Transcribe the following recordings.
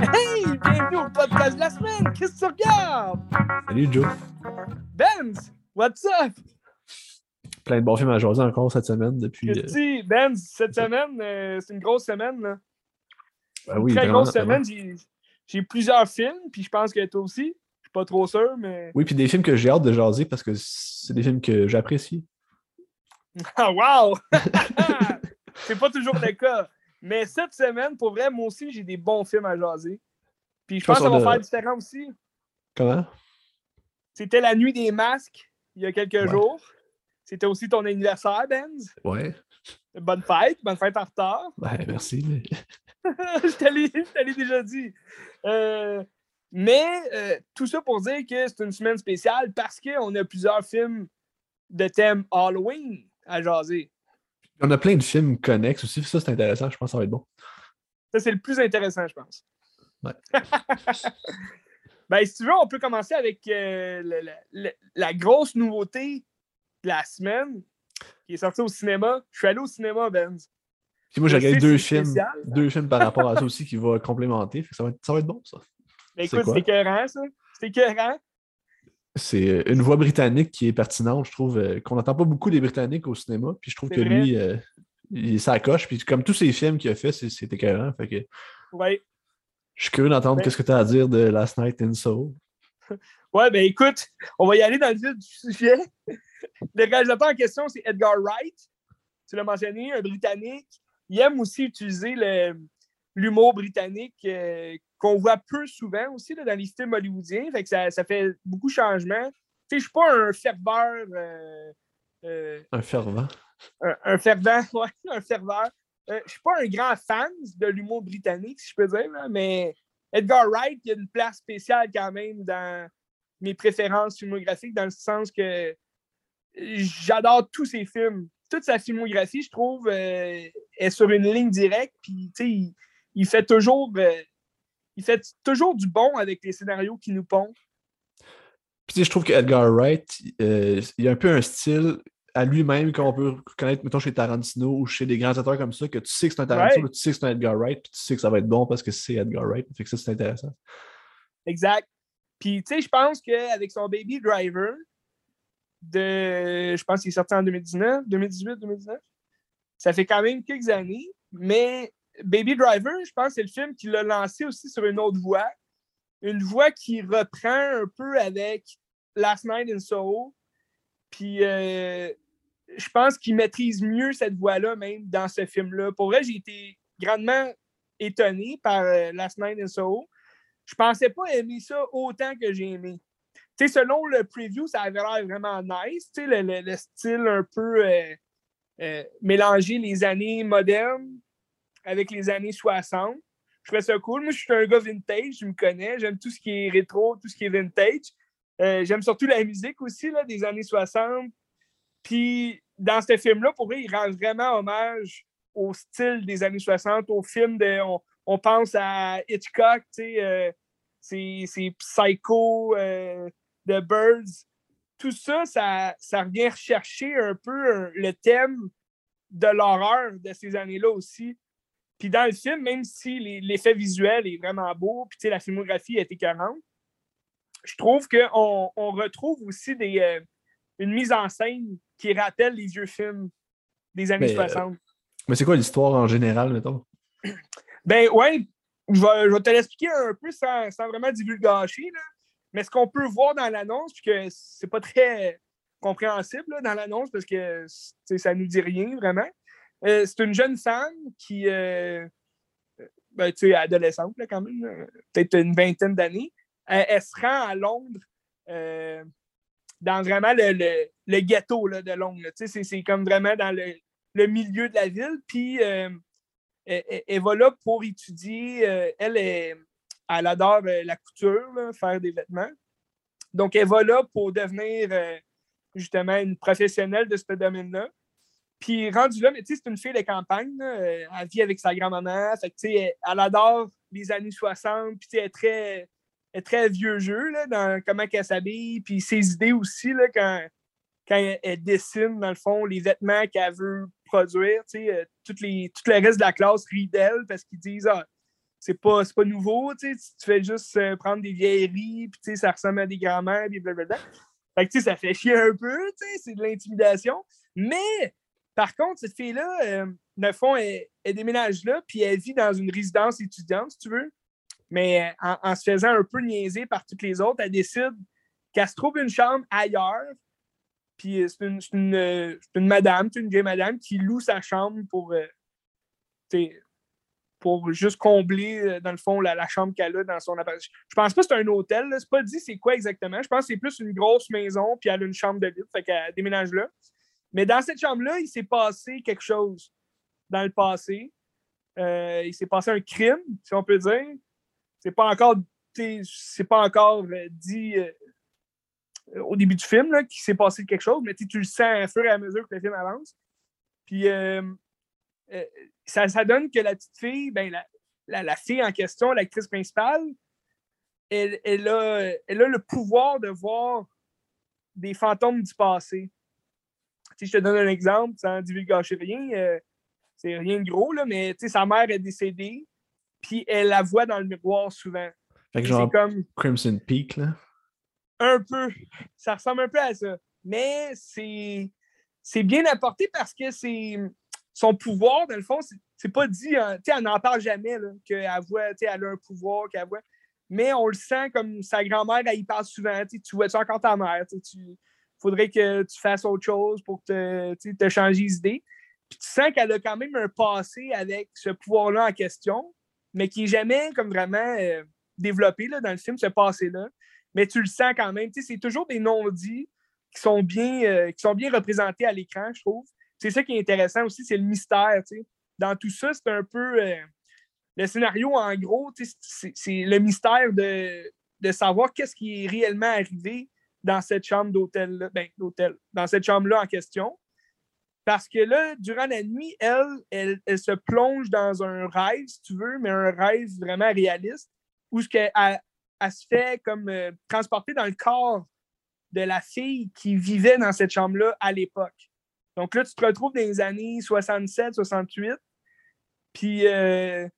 Hey, bienvenue au podcast de la semaine. Qu'est-ce que tu regardes? Salut Joe. Benz, what's up? Plein de bons films à jaser encore cette semaine depuis. euh, Benz, cette semaine, euh, c'est une grosse semaine. Là. ah oui, Très vraiment, grosse semaine. J'ai plusieurs films, puis je pense que toi aussi. Je suis pas trop sûr, mais. Oui, puis des films que j'ai hâte de jaser parce que c'est des films que j'apprécie. Ah, wow! c'est pas toujours le cas. Mais cette semaine, pour vrai, moi aussi, j'ai des bons films à jaser. Puis je pense que ça va faire différent aussi. Comment? C'était la nuit des masques il y a quelques Ouais. jours. C'était aussi ton anniversaire, Benz. Ouais. Bonne fête, bonne fête en retard. Ben, merci. je l'ai déjà dit. Euh, mais euh, tout ça pour dire que c'est une semaine spéciale parce qu'on a plusieurs films de thème Halloween à jaser. On a plein de films connexes aussi. Ça, c'est intéressant. Je pense que ça va être bon. Ça, c'est le plus intéressant, je pense. Ouais. ben, si tu veux, on peut commencer avec euh, le- le- le- la grosse nouveauté de la semaine qui est sortie au cinéma. Je suis allé au cinéma, Benz. Puis moi, j'ai regardé deux films. spécial. Deux films par rapport à ça aussi qui vont complémenter. Ça, va être, ça va être bon, ça. C'est écoute, c'est écœurant, ça. C'est écœurant. C'est euh, une voix britannique qui est pertinente. Je trouve euh, qu'on n'entend pas beaucoup des Britanniques au cinéma. Puis je trouve que vrai. lui, euh, il s'accroche. Puis comme tous ces films qu'il a fait, c'est- écœurant. Fait que Ouais. je suis curieux d'entendre Ben- qu'est-ce que tu as à dire de Last Night in Soho. Ouais, ben écoute, on va y aller dans le vif du sujet. Le réalisateur en question, c'est Edgar Wright. Tu l'as mentionné, un Britannique. Il aime aussi utiliser l'humour britannique euh, qu'on voit peu souvent aussi là, dans les films hollywoodiens. Fait que ça, ça fait beaucoup de changements. Je suis pas un ferveur. euh, euh, Un fervent. un, un fervent, ouais, un ferveur. Je suis pas un grand fan de l'humour britannique, si je peux dire, là, mais Edgar Wright, il y a une place spéciale quand même dans mes préférences filmographiques, dans le sens que j'adore tous ses films. Toute sa filmographie, je trouve, euh, est sur une ligne directe, puis il, il fait toujours. euh, il fait toujours du bon avec les scénarios qu'il nous pond. Puis je trouve que Edgar Wright, euh, il a un peu un style à lui-même qu'on peut connaître, mettons, chez Tarantino ou chez des grands auteurs comme ça, que tu sais que c'est un Tarantino, Ouais. tu sais que c'est un Edgar Wright, puis tu sais que ça va être bon parce que c'est Edgar Wright. Fait que ça, c'est intéressant. Exact. Puis, tu sais, je pense qu'avec son Baby Driver, de, je pense qu'il est sorti en 2019, 2018, 2019, ça fait quand même quelques années, mais Baby Driver, je pense c'est le film qui l'a lancé aussi sur une autre voie, une voie qui reprend un peu avec Last Night in Soho, puis euh, je pense qu'il maîtrise mieux cette voie-là même dans ce film-là. Pour vrai, j'ai été grandement étonné par euh, Last Night in Soho je pensais pas aimer ça autant que j'ai aimé. Tu sais, selon le preview, ça avait l'air vraiment nice. Le, le- le style un peu euh, euh, mélanger les années modernes avec les années 60. Je trouvais ça cool. Moi, je suis un gars vintage, je me connais. J'aime tout ce qui est rétro, tout ce qui est vintage. Euh, J'aime surtout la musique aussi là, des années 60. Puis, dans ce film-là, pour vrai, il rend vraiment hommage au style des années 60, au film de. On, pense à Hitchcock, tu sais, euh, c'est Psycho, euh, The Birds. Tout ça, ça, ça revient rechercher un peu euh, le thème de l'horreur de ces années-là aussi. Puis dans le film, même si l'effet visuel est vraiment beau, puis la filmographie est écœurante, je trouve qu'on on retrouve aussi des, euh, une mise en scène qui rappelle les vieux films des années Mais, euh, 60. Mais c'est quoi l'histoire en général, mettons? Ben ouais, je vais, je vais te l'expliquer un peu sans, sans vraiment divulgacher. Là. Mais ce qu'on peut voir dans l'annonce, puis que c'est pas très compréhensible dans l'annonce parce que ça nous dit rien vraiment. Euh, c'est une jeune femme qui, euh, ben, tu sais, adolescente là, quand même, là, peut-être une vingtaine d'années. Elle, se rend à Londres euh, dans vraiment le, le- ghetto là, de Londres. C'est, comme vraiment dans le, le milieu de la ville. Puis euh, elle, elle- va là pour étudier. euh, elle, est- elle adore euh, la couture, faire des vêtements. Donc, elle va là pour devenir euh, justement une professionnelle de ce domaine-là. Puis rendu là, mais tu sais, c'est une fille de campagne. Euh, Elle vit avec sa grand-maman. Fait tu sais, elle, adore les années 60. Puis tu sais, elle est très, vieux jeu dans comment elle s'habille. Puis ses idées aussi, là, quand, quand elle, dessine, dans le fond, les vêtements qu'elle veut produire. Tu sais, les, tout le reste de la classe rit d'elle parce qu'ils disent Ah, c'est pas, pas nouveau. Tu fais juste euh, prendre des vieilleries. Puis ça ressemble à des grands-mères. Puis blablabla. Fait que ça fait chier un peu. C'est de l'intimidation. Mais par contre, cette fille-là, euh, le fond, elle, déménage là, puis elle vit dans une résidence étudiante, si tu veux. Mais euh, en, se faisant un peu niaiser par toutes les autres, elle décide qu'elle se trouve une chambre ailleurs. Puis euh, c'est une, une, une madame, une vieille madame, qui loue sa chambre pour, euh, pour juste combler, euh, dans le fond, la, chambre qu'elle a dans son appartement. Je pense pas que c'est un hôtel, c'est pas dit c'est quoi exactement. Je pense que c'est plus une grosse maison, puis elle a une chambre de libre, fait qu'elle déménage là. Mais dans cette chambre-là, il s'est passé quelque chose dans le passé. Euh, il s'est passé un crime, si on peut dire. C'est pas encore, pas encore euh, dit au début du film qu'il s'est passé quelque chose, mais tu le sens au fur et à mesure que le film avance. Puis euh, ça, ça donne que la petite fille, ben, la, la, la fille en question, l'actrice principale, elle, elle, a, elle a le pouvoir de voir des fantômes du passé. Si je te donne un exemple, sans divulgacher rien, euh, c'est rien de gros, là, mais tu sais, sa mère est décédée, puis elle la voit dans le miroir souvent. Fait que C'est genre comme Crimson Peak, là. un peu, ça ressemble un peu à ça. Mais c'est c'est bien apporté parce que c'est son pouvoir, dans le fond, c'est- pas dit, hein, elle n'en parle jamais, qu'elle voit, elle a un pouvoir, qu'elle voit. Mais on le sent comme sa grand-mère, elle y parle souvent. Tu vois-tu encore ta mère? Tu faudrait que tu fasses autre chose pour te, te changer d'idée. Puis tu sens qu'elle a quand même un passé avec ce pouvoir-là en question, mais qui n'est jamais comme vraiment euh, développé là, dans le film, ce passé-là. Mais tu le sens quand même. C'est toujours des non-dits qui euh, qui sont bien représentés à l'écran, je trouve. C'est ça qui est intéressant aussi, c'est le mystère. Dans tout ça, c'est un peu. euh, le scénario, en gros, c'est le mystère de, de savoir qu'est-ce qui est réellement arrivé dans cette chambre d'hôtel-là, ben, d'hôtel, dans cette chambre-là en question. Parce que là, durant la nuit, elle, elle, elle se plonge dans un rêve, si tu veux, mais un rêve vraiment réaliste, où ce qu'elle elle, elle se fait comme euh, transporter dans le corps de la fille qui vivait dans cette chambre-là à l'époque. Donc là, tu te retrouves dans les années 67, 68, puis euh,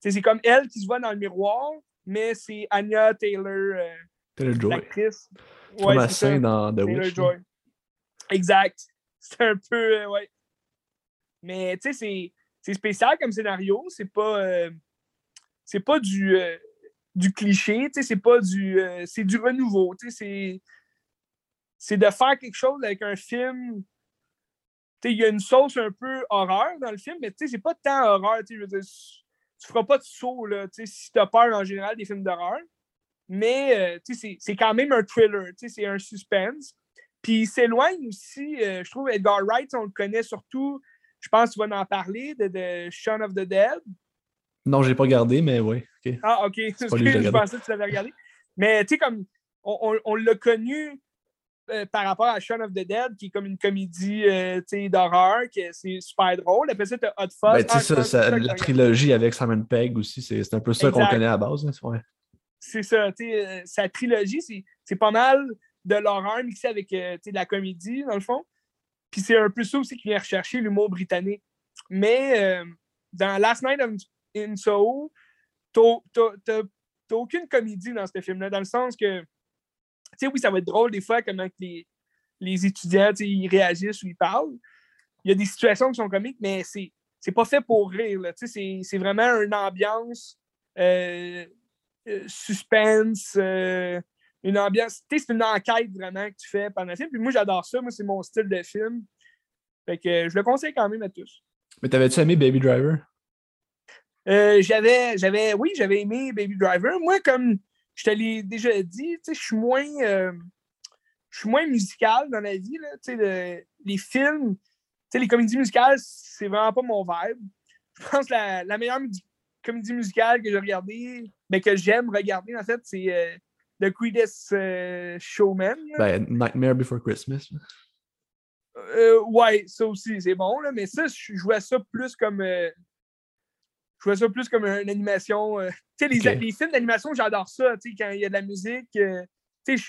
c'est comme elle qui se voit dans le miroir, mais c'est Anya Taylor, euh, Taylor Joy. l'actrice. Comme Ouais, c'est ça. Dans The Taylor Witch. Joy. Exact. C'est un peu. euh, ouais. Mais tu sais, c'est- spécial comme scénario. C'est pas. euh, c'est pas du, euh, du cliché. tu sais, C'est pas du. c'est du renouveau. tu sais. C'est de faire quelque chose avec un film. Tu sais, Il y a une sauce un peu horreur dans le film, mais tu sais, c'est pas tant horreur. tu je veux dire, tu feras pas de saut là, tu sais, si tu as peur en général des films d'horreur. Mais euh, tu sais, c'est quand même un thriller, tu sais, c'est un suspense. Puis il s'éloigne aussi, euh, je trouve, Edgar Wright, on le connaît surtout, je pense que tu vas en parler, de, de Shaun of the Dead. Non, j'ai pas regardé, mais oui. Ah, ok, je pensais que tu l'avais regardé. Mais tu sais, comme, on, on- on l'a connu euh, par rapport à Shaun of the Dead, qui est comme une comédie euh, tu d'horreur, qui est- c'est super drôle. Après ça, t'as Hot Fuzz. Ben, tu Ah, ça, la trilogie avec Simon Pegg aussi, c'est un peu ça qu'on connaît à la base. hein, ouais. c'est ça, tu euh, sa trilogie, c'est- pas mal de l'horreur mixé avec euh, tu de la comédie, dans le fond. Puis c'est un peu ça aussi qui vient rechercher l'humour britannique. Mais dans Last Night of- in Soho, t'as- aucune comédie dans ce film-là, dans le sens que, tu sais, oui, ça va être drôle des fois comment les, les étudiants, tu sais, ils réagissent ou ils parlent. Il y a des situations qui sont comiques, mais c'est c'est pas fait pour rire. là. Tu sais, C'est c'est vraiment une ambiance euh, euh, suspense, euh, une ambiance. Tu sais, c'est une enquête vraiment que tu fais pendant le film. Puis moi, j'adore ça. Moi, c'est mon style de film. Fait que je le conseille quand même à tous. Mais t'avais-tu aimé Baby Driver? J'avais, j'avais, oui, j'avais aimé Baby Driver. Moi, comme je te l'ai déjà dit, tu sais, je suis moins, euh, moins musical dans la vie. Là, tu sais, le- les films, tu sais, les comédies musicales, c'est vraiment pas mon vibe. Je pense que la, la meilleure mu- comédie musicale que j'ai regardée, mais que j'aime regarder, en fait, c'est euh, The Greatest euh, Showman. Ben, Nightmare Before Christmas. Euh, ouais, ça aussi, c'est bon, là, mais ça, je jouais ça plus comme. Euh, je vois ça plus comme une animation. euh, tu sais, les, les films d'animation, j'adore ça. Tu sais, quand il y a de la musique. euh, tu sais, je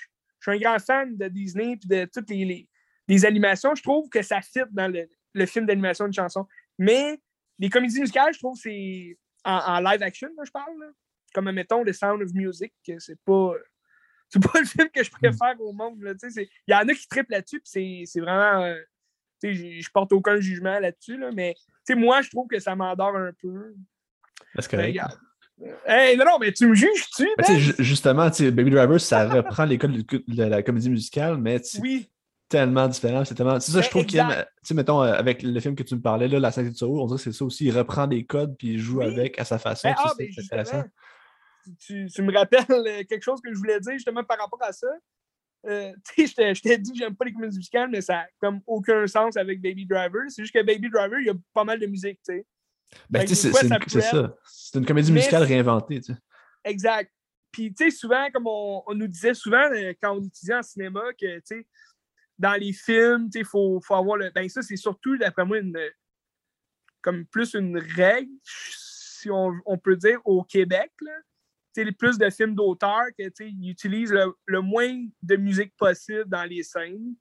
suis un grand fan de Disney et de toutes les, les, les animations. Je trouve que ça fit dans le, le film d'animation de chanson. Mais les comédies musicales, je trouve que c'est en, en live action, là, je parle. là. Comme, mettons, The Sound of Music, c'est pas. C'est pas le film que je préfère au monde. Il y en a qui trippent là-dessus, puis c'est- vraiment. euh, je porte aucun jugement là-dessus, là, mais moi, je trouve que ça m'endort un peu. C'est Ben, correct. Hey, non, non, mais tu me juges-tu? Ben? ju- justement, Baby Driver, ça reprend l'école de, de la comédie musicale, mais c'est Oui, tellement différent. C'est tellement... ça, je Mais trouve qu'il aime. exact. Tu sais, mettons, euh, avec le film que tu me parlais, là, La Sainte Soul, on dirait que c'est ça aussi. Il reprend des codes puis il joue Oui. avec à sa façon. Ben, ah, ben, c'est intéressant. tu, tu me rappelles euh, quelque chose que je voulais dire justement par rapport à ça. Euh, je t'ai dit que j'aime pas les comédies musicales, mais ça n'a comme aucun sens avec Baby Driver. C'est juste que Baby Driver, il y a pas mal de musique, tu sais. Ben, c'est ça c'est une comédie musicale réinventée. Exact. Puis, tu sais, souvent, comme on, on nous disait souvent euh, quand on étudiait en cinéma, que, tu sais, dans les films, tu sais, il faut, faut avoir le. Ben, ça, c'est surtout, d'après moi, une. Comme plus une règle, si on, on peut dire, au Québec, là. Plus de films d'auteur que, tu sais, ils utilisent le, le moins de musique possible dans les scènes.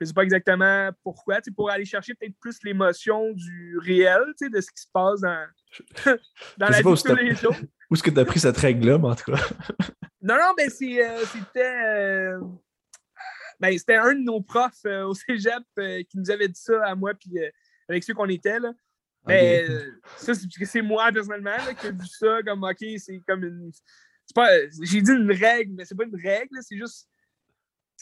Je sais pas exactement pourquoi, pour aller chercher peut-être plus l'émotion du réel, tu sais, de ce qui se passe dans, dans la vie de tous les jours. Où est-ce que tu as pris cette règle-là, mais en tout cas? Non, non, ben euh, c'était. euh, ben, c'était un de nos profs euh, au cégep euh, qui nous avait dit ça à moi, puis avec ceux qu'on était. Là. Ben, Ok. euh, ça, c'est moi, personnellement, là, qui ai vu ça comme, OK, c'est comme une. c'est pas, j'ai dit une règle, mais c'est pas une règle, c'est juste.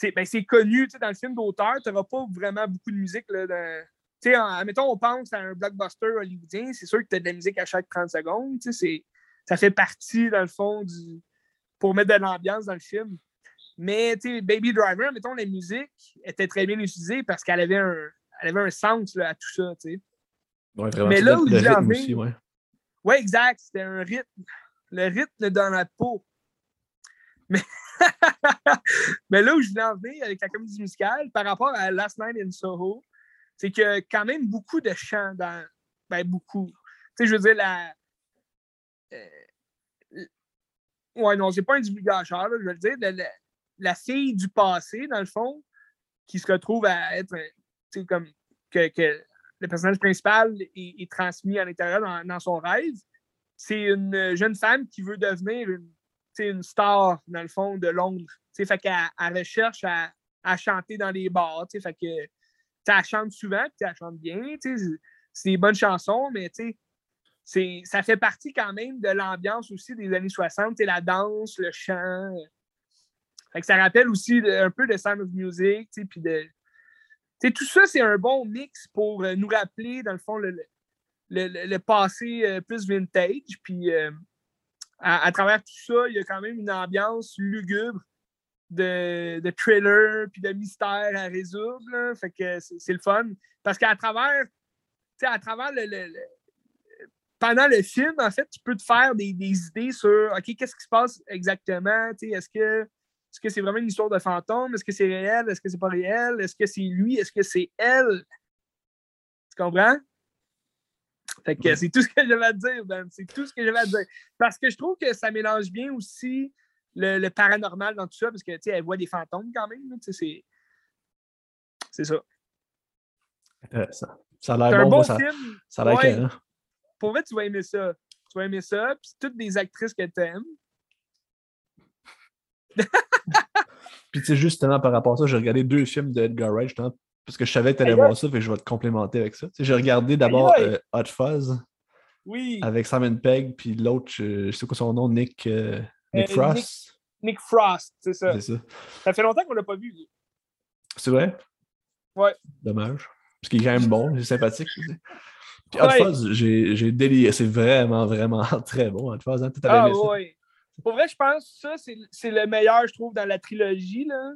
C'est, ben, connu, dans le film d'auteur, tu n'auras pas vraiment beaucoup de musique. Là, dans- tu sais, en- admettons, on pense à un blockbuster hollywoodien, c'est sûr que tu as de la musique à chaque 30 secondes. ça fait partie, dans le fond, du, pour mettre de l'ambiance dans le film. Mais, Baby Driver, mettons, la musique était très bien utilisée parce qu'elle avait un, elle avait un sens là, à tout ça. Ouais, vraiment. mais là où j'en ouais. Oui, exact. C'était un rythme. Le rythme dans la peau. Mais, mais là où je voulais en venir avec la comédie musicale, par rapport à Last Night in Soho, c'est que quand même beaucoup de chants dans. Ben, beaucoup. Tu sais, je veux dire, la. euh, Ouais, non, c'est pas un divulgateur, je veux dire. La, la- fille du passé, dans le fond, qui se retrouve à être. euh, Tu sais, comme. Que, le personnage principal est, transmis à l'intérieur dans, dans son rêve. C'est une jeune femme qui veut devenir une, une star, dans le fond, de Londres. Fait qu'elle elle recherche à, chanter dans les bars. Fait que, elle chante souvent, puis elle chante bien. C'est des bonnes chansons, mais ça fait partie quand même de l'ambiance aussi des années 60. tu sais, La danse, le chant. Fait que ça rappelle aussi un peu de Sound of Music, puis de, tu sais, tout ça, c'est un bon mix pour euh, nous rappeler, dans le fond, le, le, le- le passé euh, plus vintage. Puis euh, à, travers tout ça, il y a quand même une ambiance lugubre de, thriller puis de mystère à résoudre. Fait que c'est le fun. Parce qu'à travers, à travers le, pendant le film, en fait, tu peux te faire des, des idées sur OK, qu'est-ce qui se passe exactement? Est-ce que est-ce que c'est vraiment une histoire de fantôme? Est-ce que c'est réel? Est-ce que c'est pas réel? Est-ce que c'est lui? Est-ce que c'est elle? Tu comprends? Fait que c'est tout ce que j'avais à te dire, Ben. C'est tout ce que j'avais à te dire. Parce que je trouve que ça mélange bien aussi le, le paranormal dans tout ça, parce que, tu sais, elle voit des fantômes quand même. C'est c'est ça. Intéressant. Ça a l'air bon, ça, film. ça a l'air Ouais. Pour vrai, tu vas aimer ça. Tu vas aimer ça. Puis toutes des actrices que tu aimes. Puis, tu sais, justement, par rapport à ça, j'ai regardé deux films de Edgar Wright, justement, parce que je savais que tu allais voir ça, fait que je vais te complémenter avec ça. J'ai regardé d'abord euh, Hot Fuzz Oui. avec Simon Pegg, puis l'autre, je, je sais quoi son nom, Nick, euh, Nick Euh, Frost. Nick Frost, c'est ça. C'est ça. Ça fait longtemps qu'on l'a pas vu. C'est vrai? Ouais. Dommage. Parce qu'il est quand même bon, il est sympathique. Puis Hot Ouais. Fuzz, j'ai déliré. C'est vraiment, vraiment très bon, Hot Fuzz. Hein? Ah oui. Pour vrai, je pense que ça, c'est le meilleur, je trouve, dans la trilogie là,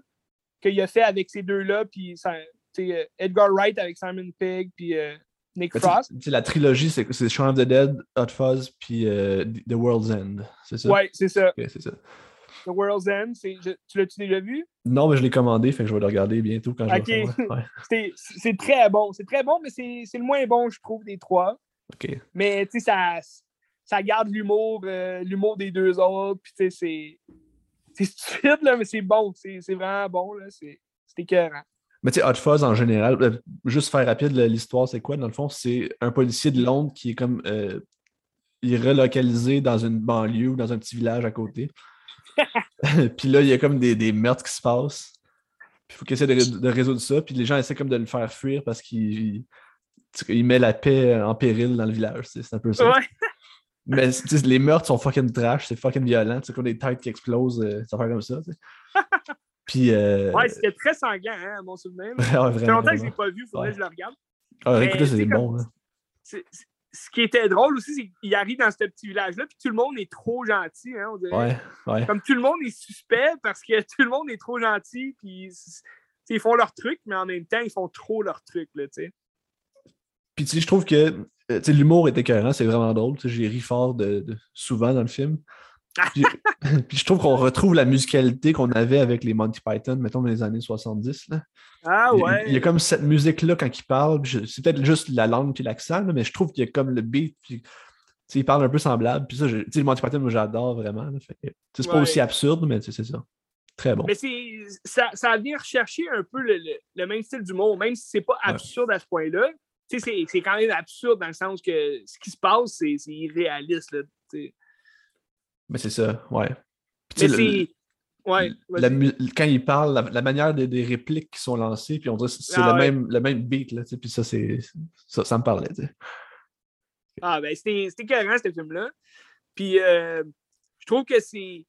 qu'il a fait avec ces deux-là. Puis ça- Edgar Wright avec Simon Pegg, puis euh, Nick Frost. la trilogie, c'est c'est Shaun of the Dead, Hot Fuzz, puis euh, The World's End. C'est ça? Ouais, c'est ça. C'est ça. The World's End. c'est- je- tu l'as-tu déjà vu? Non, mais je l'ai commandé, fait que je vais le regarder bientôt quand je vais. Ouais, C'est c'est très bon. C'est très bon, mais c'est c'est le moins bon, je trouve, des trois. ok. Mais tu sais, ça, ça garde l'humour euh, l'humour des deux autres. Puis tu sais, c'est. C'est stupide, là, mais c'est bon. C'est c'est vraiment bon. là. C'est c'est écœurant. Mais tu sais, Hot Fuzz en général, euh, juste faire rapide, l'histoire, c'est quoi? Dans le fond, c'est un policier de Londres qui est comme. euh, il est relocalisé dans une banlieue ou dans un petit village à côté. puis là, il y a comme des, des meurtres qui se passent. Puis il faut qu'il essaie de, ré- de résoudre ça. Puis les gens essaient comme de le faire fuir parce qu'il il- met la paix en péril dans le village. C'est un peu ça. Ouais. Mais les meurtres sont fucking trash, c'est fucking violent. C'est comme des têtes qui explosent, euh, des affaires comme ça. Puis. euh, Ouais, c'était très sanglant, hein, à mon souvenir. Ça fait longtemps que je vraiment. l'ai pas vu, faudrait Ouais. que je le regarde. Ah, Mais, écoutez, c'est bon. hein. Ce qui était drôle aussi, c'est qu'il arrive dans ce petit village-là, puis tout le monde est trop gentil, hein, on dirait. Ouais, ouais. Comme tout le monde est suspect parce que tout le monde est trop gentil, puis ils font leur truc, mais en même temps, ils font trop leur truc, là. Puis tu sais, je trouve que euh, l'humour est écœurant, c'est vraiment drôle. J'ai ri fort de, de- souvent dans le film. Puis, puis je trouve qu'on retrouve la musicalité qu'on avait avec les Monty Python, mettons, dans les années 70. Là. Ah Il- ouais. Il y a comme cette musique-là quand il parle. puis je- C'est peut-être juste la langue puis l'accent, mais je trouve qu'il y a comme le beat. Puis, tu sais, il parle un peu semblable. Puis ça, je- Monty Python, moi, j'adore vraiment. c'est pas Ouais. aussi absurde, mais c'est ça. Très bon. Mais ça, ça vient rechercher un peu le, le- le même style d'humour, même si c'est pas Ouais. absurde à ce point-là. C'est, quand même absurde dans le sens que ce qui se passe, c'est, irréaliste. Là. Mais c'est ça, ouais. Puis, le- c'est. Ouais, la quand il parle, la, la manière des, des répliques qui sont lancées, puis on dirait que c'est Ah le, ouais. même, le même beat, là, puis ça, c'est, ça, ça me parlait, tu sais. Ah, ben, c'était c'était écœurant, ce film-là. Puis, euh, je trouve que c'est.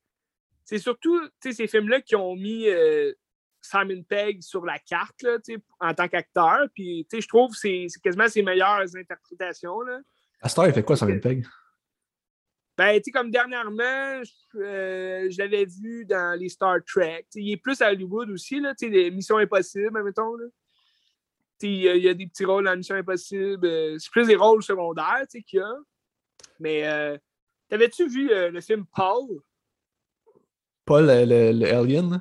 C'est surtout tu sais, ces films-là qui ont mis euh, Simon Pegg sur la carte là, tu sais, en tant qu'acteur. Puis, tu sais, je trouve que c'est c'est quasiment ses meilleures interprétations. Là. À Star, il fait quoi, Simon Pegg? Ben, tu sais, comme dernièrement, je, euh, je l'avais vu dans les Star Trek. Il est plus à Hollywood aussi, là, tu sais, des Missions Impossibles, mettons. Là. Tu sais, Il y, a, il y a des petits rôles dans Mission Impossible. euh, c'est plus des rôles secondaires tu sais, qu'il y a. Mais euh, t'avais-tu vu euh, le film Paul? Paul, le, le, Alien? là?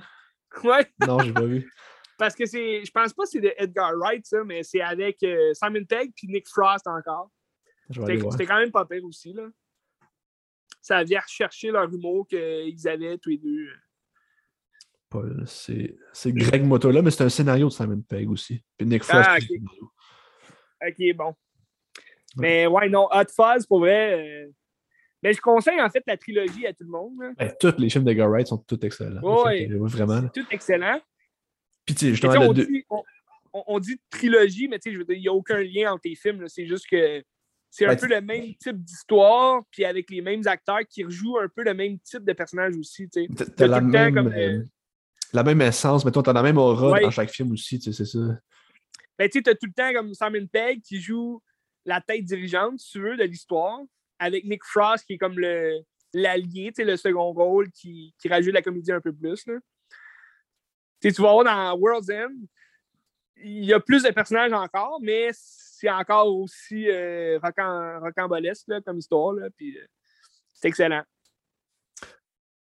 Ouais, Non, j'ai pas vu. parce que c'est. Je pense pas que c'est de Edgar Wright, ça, mais c'est avec Simon Pegg puis Nick Frost encore. C'était quand même pas pire aussi, là. Ça vient rechercher leur humour qu'ils avaient tous les deux. Paul, c'est, c'est Greg Motola, mais c'est un scénario de Simon Pegg aussi. Puis Nick Frost. Ah, ok. bon. Mais ouais, non, Hot Fuzz, pour vrai. euh, Mais je conseille en fait la trilogie à tout le monde. là. Ben, tous les films d'Edgar Wright sont tous excellents. Ouais. Fait oui, vraiment. là. C'est tout excellent. Puis tu sais, on, deux- dit, on, on- dit trilogie, mais tu sais, je veux dire, il n'y a aucun lien entre tes films. C'est juste que c'est un peu le même type d'histoire, puis avec les mêmes acteurs qui rejouent un peu le même type de personnage aussi. tu T'as la même, comme, euh, la même essence, mettons, t'as la même aura Ouais. dans chaque film aussi, tu sais, c'est ça. Ben, tu sais, t'as tout le temps comme Simon Pegg qui joue la tête dirigeante, si tu veux, de l'histoire, avec Nick Frost qui est comme le l'allié, tu sais, le second rôle qui, qui rajoute la comédie un peu plus. Là. Tu tu vas voir dans World's End, il y a plus de personnages encore, mais c'est encore aussi euh, rocam- rocambolesque là, comme histoire. Là, puis, euh, c'est excellent.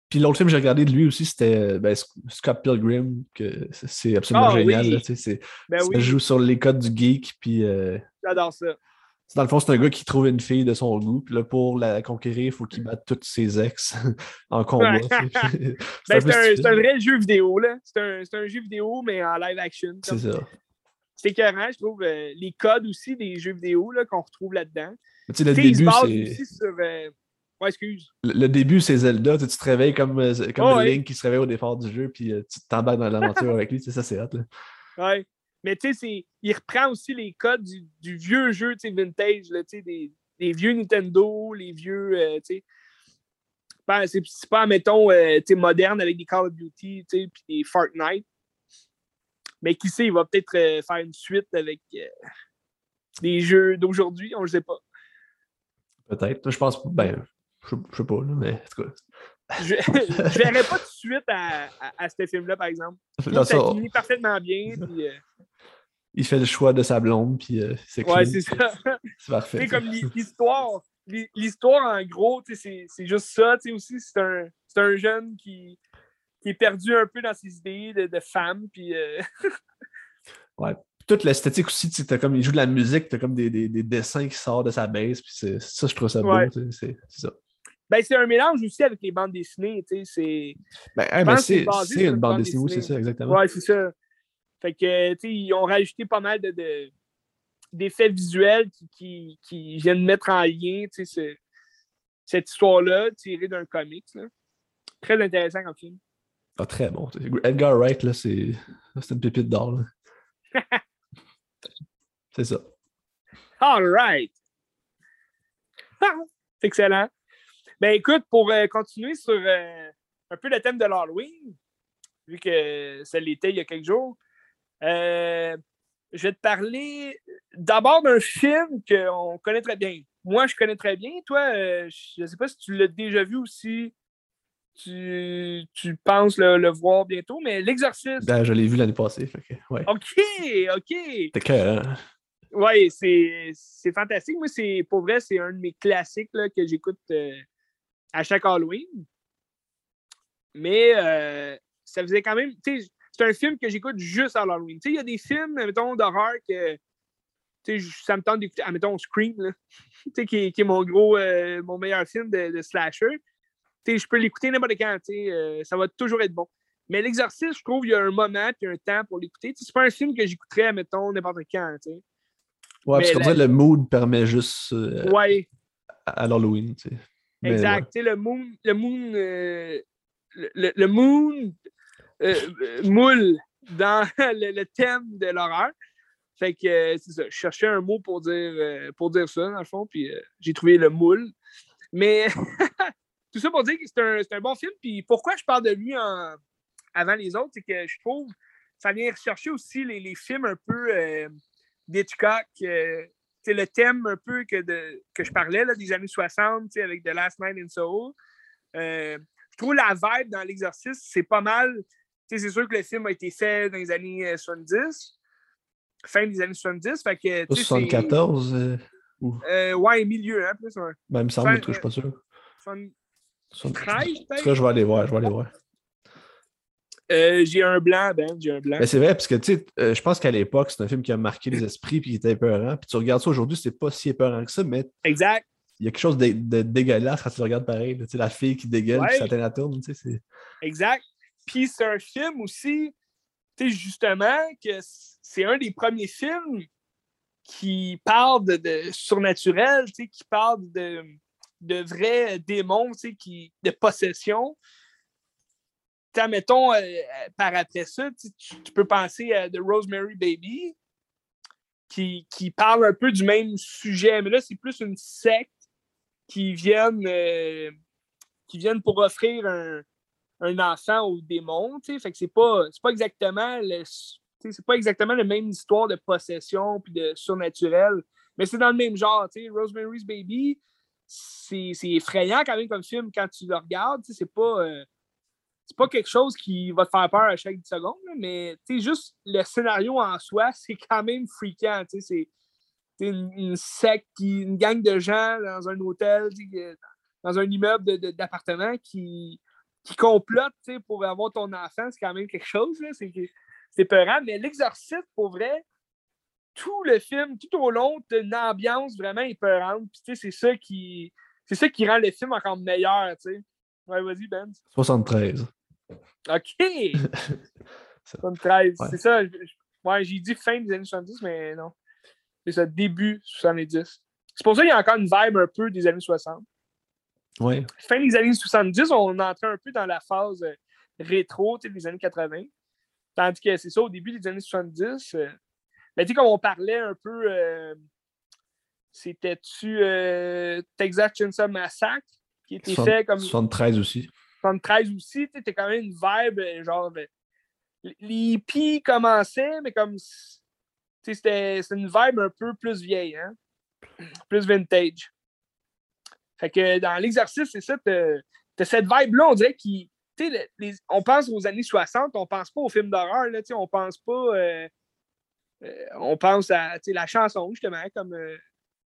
Puis l'autre film que j'ai regardé de lui aussi, c'était euh, ben, Sc- Scott Pilgrim, que c'est- absolument Ah, génial. oui. là, tu sais, c'est- Ben ça oui, joue sur les codes du geek, puis euh, j'adore ça. dans le fond, c'est un gars qui trouve une fille de son goût, puis là, pour la conquérir, il faut qu'il batte tous ses ex en combat. Ben, c'est un vrai jeu vidéo. là. C'est un, c'est un jeu vidéo, mais en live action. C'est ça. C'est écœurant, je trouve. euh, les codes aussi des jeux vidéo qu'on retrouve là-dedans. Tu sais, le début, c'est. sur. euh, Ouais, excuse. Le le début, c'est Zelda. Tu, te réveilles comme, euh, comme Oh, ouais. Link qui se réveille au départ du jeu, puis euh, tu t'embarques dans l'aventure avec lui. Tu sais, ça, c'est hot. là. Ouais. Mais tu sais, il reprend aussi les codes du, du vieux jeu tu sais, vintage, là, tu sais, des, des vieux Nintendo, les vieux. tu sais. Ben, c'est pas, mettons, euh, tu sais, moderne avec des Call of Duty, tu sais, puis des Fortnite. Mais qui sait, il va peut-être euh, faire une suite avec euh, des jeux d'aujourd'hui, on ne sait pas. Peut-être. Je pense. Ben, je je sais pas, là, mais en tout cas. Je ne verrais pas de suite à, à, à ce film-là, par exemple. Que ça, finit parfaitement bien. Puis, euh, il fait le choix de sa blonde, puis euh, c'est ouais, c'est ça. C'est parfait. C'est comme l'hi- l'histoire. l'hi- L'histoire, en gros, c'est juste ça. tu sais, aussi, c'est un, c'est un jeune qui, qui est perdu un peu dans ses idées de, de femme. Puis, euh, Ouais. Toute l'esthétique aussi, tu sais, comme, il joue de la musique, t'as comme des, des, des dessins qui sortent de sa base, puis c'est- ça, je trouve ça beau, Ouais. tu c'est ça. ben, c'est un mélange aussi avec les bandes dessinées. tu sais, C'est... Ben, que c'est c'est sur une une bande bande dessinée, oui, c'est ça, exactement. Ouais, c'est ça. Fait que, tu sais, ils ont rajouté pas mal de, de- d'effets visuels qui, qui, qui viennent mettre en lien, tu sais, ce- cette histoire-là tirée d'un comics. là. Très intéressant comme film. Ah, très bon. Edgar Wright, là, c'est c'est une pépite d'or. c'est ça. All right. c'est excellent. Ben écoute, pour euh, continuer sur euh, un peu le thème de l'Halloween, vu que ça l'était il y a quelques jours, euh, je vais te parler d'abord d'un film qu'on connaît très bien. Moi, je connais très bien. Toi, je ne sais pas si tu l'as déjà vu ou si tu, tu penses le, le voir bientôt, mais L'Exorciste. Ben, je l'ai vu l'année passée. Fait que, ouais. OK, OK. C'était que, hein? Oui, c'est fantastique. Moi, c'est pour vrai, c'est un de mes classiques là, que j'écoute euh, à chaque Halloween. Mais euh, ça faisait quand même. C'est un film que j'écoute juste à sais, Il y a des films, mettons, d'horreur que tu sais, ça me tente d'écouter. Mettons, Scream, là, qui, est- qui est mon gros, euh, mon meilleur film de, de slasher. Je peux l'écouter n'importe quand. euh, ça va toujours être bon. Mais L'Exorciste, je trouve, il y a un moment et un temps pour l'écouter. C'est pas un film que j'écouterais, mettons, n'importe quand. tu sais. Ouais, parce la- que le mood permet juste euh, Ouais. à l'Halloween. Exact. ouais. Le moon, le moon, euh, le, le- moon euh, euh, moule dans le, le thème de l'horreur. Fait que euh, c'est ça. Je cherchais un mot pour dire, euh, pour dire ça, dans le fond, puis euh, j'ai trouvé le moule. Mais tout ça pour dire que c'est un, c'est un bon film. Puis pourquoi je parle de lui en- avant les autres, c'est que je trouve ça vient rechercher aussi les, les films un peu euh, d'Hitchcock. euh, c'est le thème un peu que, de, que je parlais là, des années 60 tu sais, avec The Last Night in Soho. Euh, je trouve la vibe dans l'exercice, c'est pas mal. Tu sais, C'est sûr que le film a été fait dans les années euh, 70, fin des années 70. Fait que, Pas tu sais, c'est- 74, euh, Euh, ouais, milieu, hein, plus. Ouais. ben, il me semble, Fin- je suis pas sûr. 73, En tout cas, peut-être. je vais aller voir, je vais aller voir. Euh, j'ai un blanc, Ben, j'ai un blanc. Mais c'est vrai, parce que tu sais, euh, je pense qu'à l'époque, c'est un film qui a marqué les esprits puis qui était épeurant. Puis tu regardes ça aujourd'hui, c'est pas si épeurant que ça, mais Exact. il y a quelque chose de, de dégueulasse quand tu le regardes pareil. Tu sais, la fille qui dégueule Ouais. puis ça la tourne, tu sais. Exact. Puis c'est un film aussi, tu sais, justement, que c'est un des premiers films qui parle de, de surnaturel, tu sais, qui parle de, de vrais démons, sais, qui, de possession. T'as, mettons, euh, par après ça, tu, peux penser à The Rosemary Baby, qui, qui parle un peu du même sujet, mais là, c'est plus une secte qui viennent, euh, qui pour offrir un, un enfant au démon, tu sais, fait que c'est pas, pas exactement le, c'est pas exactement la même histoire de possession puis de surnaturel, mais c'est dans le même genre, tu sais, Rosemary's Baby, c'est effrayant quand même comme film quand tu le regardes, c'est pas, euh, pas quelque chose qui va te faire peur à chaque 10 secondes, là, mais juste le scénario en soi, c'est quand même freakant, c'est une, gang de gens dans un hôtel, sais, dans un immeuble d'appartement qui, qui complotent pour avoir ton enfant, c'est quand même quelque chose. c'est peurant. Mais l'exorciste, pour vrai, tout le film, tout au long, t'as une ambiance vraiment épeurante. Puis, tu sais, c'est ça qui. C'est ça qui rend le film encore meilleur, tu sais. Ouais, vas-y, Ben. 73. OK! 73. Ouais. C'est ça. je- je- Ouais, j'ai dit fin des années 70, mais non. C'est ça, début 70. C'est pour ça qu'il y a encore une vibe un peu des années 60. Ouais. fin des années 70, on entrait un peu dans la phase euh, rétro tu sais, des années 80. Tandis que c'est ça, au début des années 70, ben, tu sais, comme on parlait un peu, euh, c'était-tu euh, Texas Chainsaw Massacre qui était fait comme 73 aussi. 73 aussi, tu sais, quand même une vibe, euh, genre, euh, les hippies commençaient, mais comme, tu sais, c'était une vibe un peu plus vieille, hein? plus vintage. Fait que dans l'exercice, c'est ça, t'as cette vibe-là, on dirait qui. Tu sais, le- les- on pense aux années 60, on pense pas aux films d'horreur, là, tu sais, on pense pas. euh, on pense à la chanson, justement, comme, euh,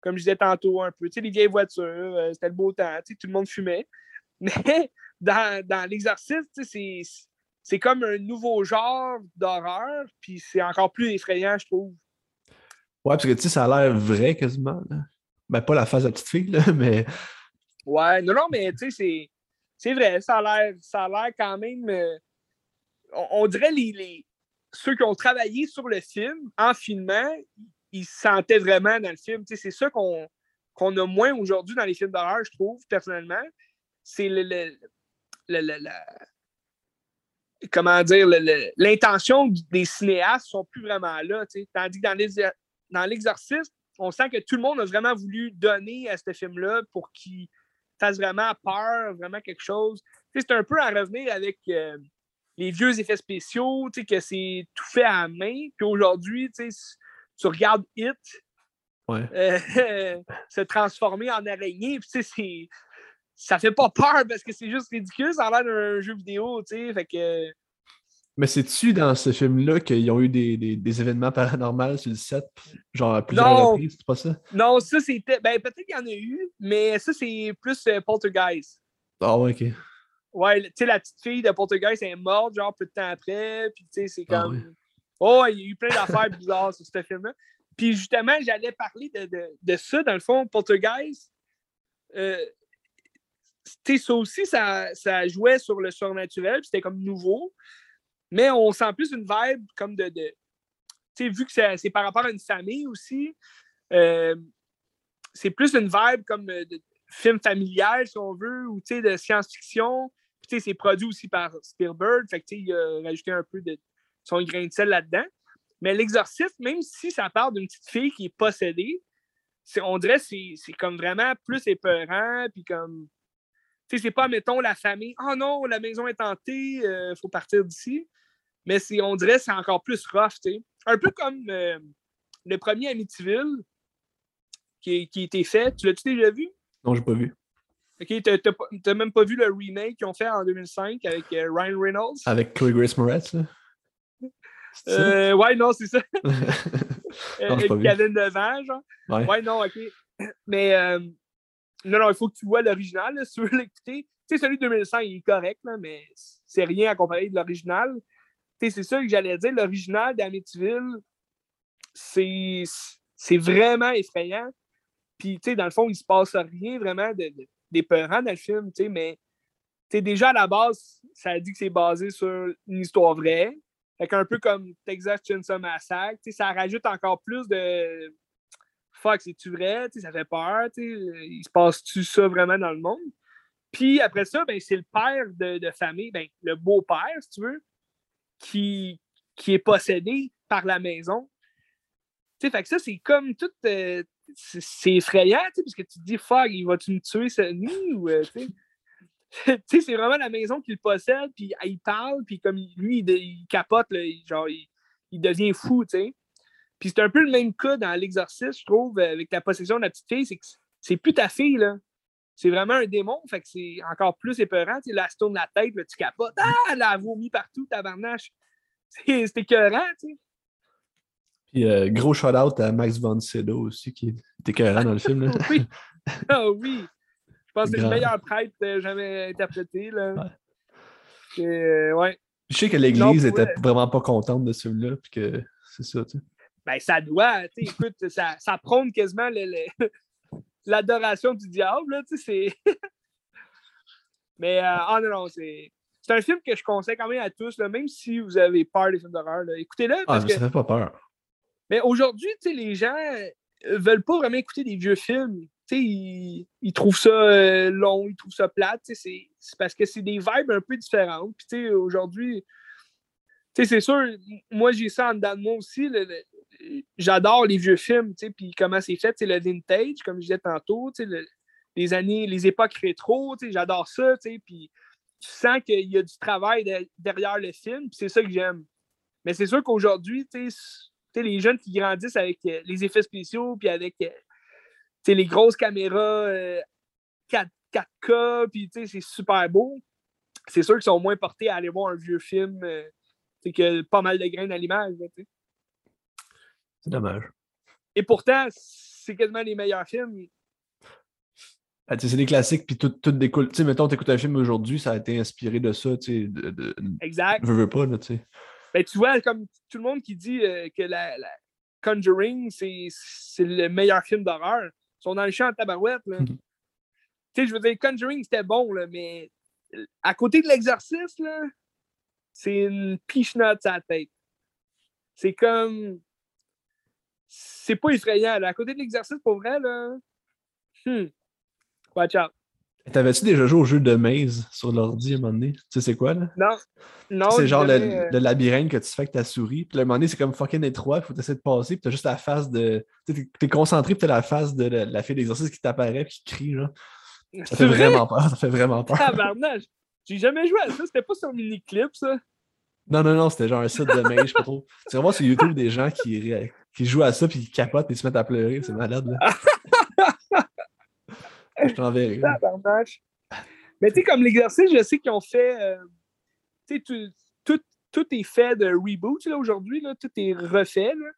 comme je disais tantôt un peu. Les vieilles voitures, euh, c'était le beau temps, tout le monde fumait. Mais dans, dans sais, c'est- c'est comme un nouveau genre d'horreur, puis c'est encore plus effrayant, je trouve. Ouais, parce que tu sais, ça a l'air vrai quasiment. Là. Ben, pas la face de la petite fille, là, mais. Ouais, non, non, mais tu sais, c'est vrai, ça a l'air quand même. Euh, on, dirait les, ceux qui ont travaillé sur le film en filmant, ils se sentaient vraiment dans le film. C'est ça qu'on a moins aujourd'hui dans les films d'horreur, je trouve, personnellement. C'est le, le, comment dire, l'intention des cinéastes sont plus vraiment là. Tandis que dans l'exercice, on sent que tout le monde a vraiment voulu donner à ce film-là pour qu'il fasse vraiment peur, vraiment quelque chose. C'est un peu à revenir avec euh, les vieux effets spéciaux, que c'est tout fait à la main. Puis aujourd'hui, tu regardes Hit euh, se transformer en araignée. Puis c'est ça fait pas peur parce que c'est juste ridicule, ça a l'air d'un jeu vidéo, tu sais. Fait que. Mais c'est-tu dans ce film-là qu'ils ont eu des, des, événements paranormaux sur le set, genre à plusieurs non. reprises, c'est pas ça? Non, ça c'était. Ben peut-être qu'il y en a eu, mais ça c'est plus euh, Poltergeist. Ah ouais, ok. Ouais, tu sais, la petite fille de Poltergeist est morte, genre peu de temps après, puis tu sais, c'est ah comme. Oh, il y a eu plein d'affaires bizarres sur ce film-là. Puis justement, j'allais parler de, de, de, ça, dans le fond, Poltergeist. Euh, ça aussi, ça, ça, jouait sur le surnaturel, c'était comme nouveau. Mais on sent plus une vibe comme de. de vu que c'est par rapport à une famille aussi, euh, c'est plus une vibe comme de film familial, si on veut, ou de science-fiction. C'est produit aussi par Spielberg, fait il a rajouté un peu de son grain de sel là-dedans. Mais l'exorciste, même si ça parle d'une petite fille qui est possédée, on dirait que c'est comme vraiment plus épeurant, puis comme sais, c'est pas, mettons, la famille, oh non, la maison est hantée, il euh, faut partir d'ici. Mais on dirait que c'est encore plus rough, tu sais. Un peu comme euh, le premier Amityville qui, qui été fait. Tu l'as-tu déjà vu? Non, j'ai pas vu. Ok, t'as même pas vu le remake qu'ils ont fait en 2005 avec euh, Ryan Reynolds? Avec Chloe Grace Moretz, là? Euh, ouais, non, c'est ça. non, avec Kevin Devant, genre. Ouais. ouais. non, ok. Mais non, non, il faut que tu vois l'original si tu veux l'écouter. Tu sais, celui de 2005, il est correct, là, mais c'est rien à comparer de l'original. Tu sais, c'est ça que j'allais dire. L'original d'Amityville, c'est vraiment effrayant. Puis, tu sais, dans le fond, il se passe rien vraiment d'épeurant dans le film, tu sais, mais tu déjà à la base, ça dit que c'est basé sur une histoire vraie. Fait qu'un peu comme Texas Chainsaw Massacre, ça rajoute encore plus de, fuck, c'est-tu vrai? ça fait peur. Il se passe-tu ça vraiment dans le monde? Puis après ça, ben, c'est le père de, famille, ben, le beau-père, si tu veux, qui, qui est possédé par la maison. fait que ça, c'est comme tout. Euh, c'est effrayant, parce que tu te dis, fuck, il va-tu me tuer cette nuit? Ou, euh, c'est vraiment la maison qu'il possède, puis il parle, puis comme lui, il, capote, genre, il, il, devient fou, tu sais. Puis c'est un peu le même cas dans l'exorcisme, je trouve, avec la possession de la petite fille, c'est que c'est plus ta fille, là. C'est vraiment un démon, fait que c'est encore plus épeurant. Là, elle se tourne la tête, là, tu capotes. Ah, elle a vomi partout, tabarnache. C'est écœurant, tu sais. Puis euh, gros shout-out à Max von Sydow aussi, qui est écœurant dans le film. Là. oui. Ah oui. Je pense que c'est le meilleur prêtre jamais interprété. Là. Ouais. Euh, ouais. Je sais que l'Église était vraiment pas contente de ce film-là, puis que c'est ça, tu sais ben, ça doit, écoute, ça, ça prône quasiment l'adoration du diable, là, tu sais, Mais, euh, oh non, non, c'est... C'est un film que je conseille quand même à tous, là, même si vous avez peur des films d'horreur. Écoutez-le. Ah, mais ça fait pas peur. Mais aujourd'hui, les gens euh, veulent pas vraiment écouter des vieux films. Ils, ils, trouvent ça euh, long, ils trouvent ça plate. C'est parce que c'est des vibes un peu différentes. Puis aujourd'hui, c'est sûr, moi j'ai ça en dedans de moi aussi. J'adore les vieux films, puis comment c'est fait, c'est le vintage, comme je disais tantôt, les années, les époques rétro, j'adore ça, puis tu sens qu'il y a du travail derrière le film, c'est ça que j'aime. Mais c'est sûr qu'aujourd'hui, les jeunes qui grandissent avec euh, les effets spéciaux, puis avec euh, les grosses caméras 4, euh, k puis c'est super beau, c'est sûr qu'ils sont moins portés à aller voir un vieux film c'est que pas mal de grains dans l'image. C'est dommage. Et pourtant, c'est quasiment les meilleurs films. Ah, c'est des classiques, puis tout, tout découle. Tu sais, mettons, t'écoutes un film aujourd'hui, ça a été inspiré de ça, tu sais. De, de, exact. Je veux pas, tu sais. Ben, tu vois, comme tout le monde qui dit euh, que la, la Conjuring, c'est le meilleur film d'horreur. Ils sont dans le champ de tabarouette, là. tu sais, je veux dire, Conjuring, c'était bon, là, mais à côté de l'exercice, c'est une piche-note à la tête. C'est comme. C'est pas effrayant. Là. À côté de l'exercice, pour vrai, là. Hmm. Watch out. T'avais-tu déjà joué au jeu de maze sur l'ordi à un moment donné? Tu sais, c'est quoi, là? Non. Non. C'est genre le, euh, le, labyrinthe que tu fais avec ta souris. Puis à un moment donné, c'est comme fucking étroit. Faut essayer de passer. Puis t'as juste la face de. Tu t'es concentré. Puis t'as la face de la, la fille d'exercice qui t'apparaît. Puis qui crie, genre. Ça fait vrai? vraiment peur. Ça fait vraiment peur. Tabarnage. J'ai jamais joué à ça. C'était pas sur mini-clip, ça. Non, non, non, c'était genre un site de mail, je sais pas trop. Tu vas voir sur YouTube des gens qui, qui jouent à ça puis qui capotent et se mettent à pleurer. C'est malade, là. je t'enverrai. Mais tu sais, comme l'exercice, je sais qu'ils ont fait. euh, tu sais, tout, tout, tout est fait de reboot aujourd'hui. Tout est refait. là.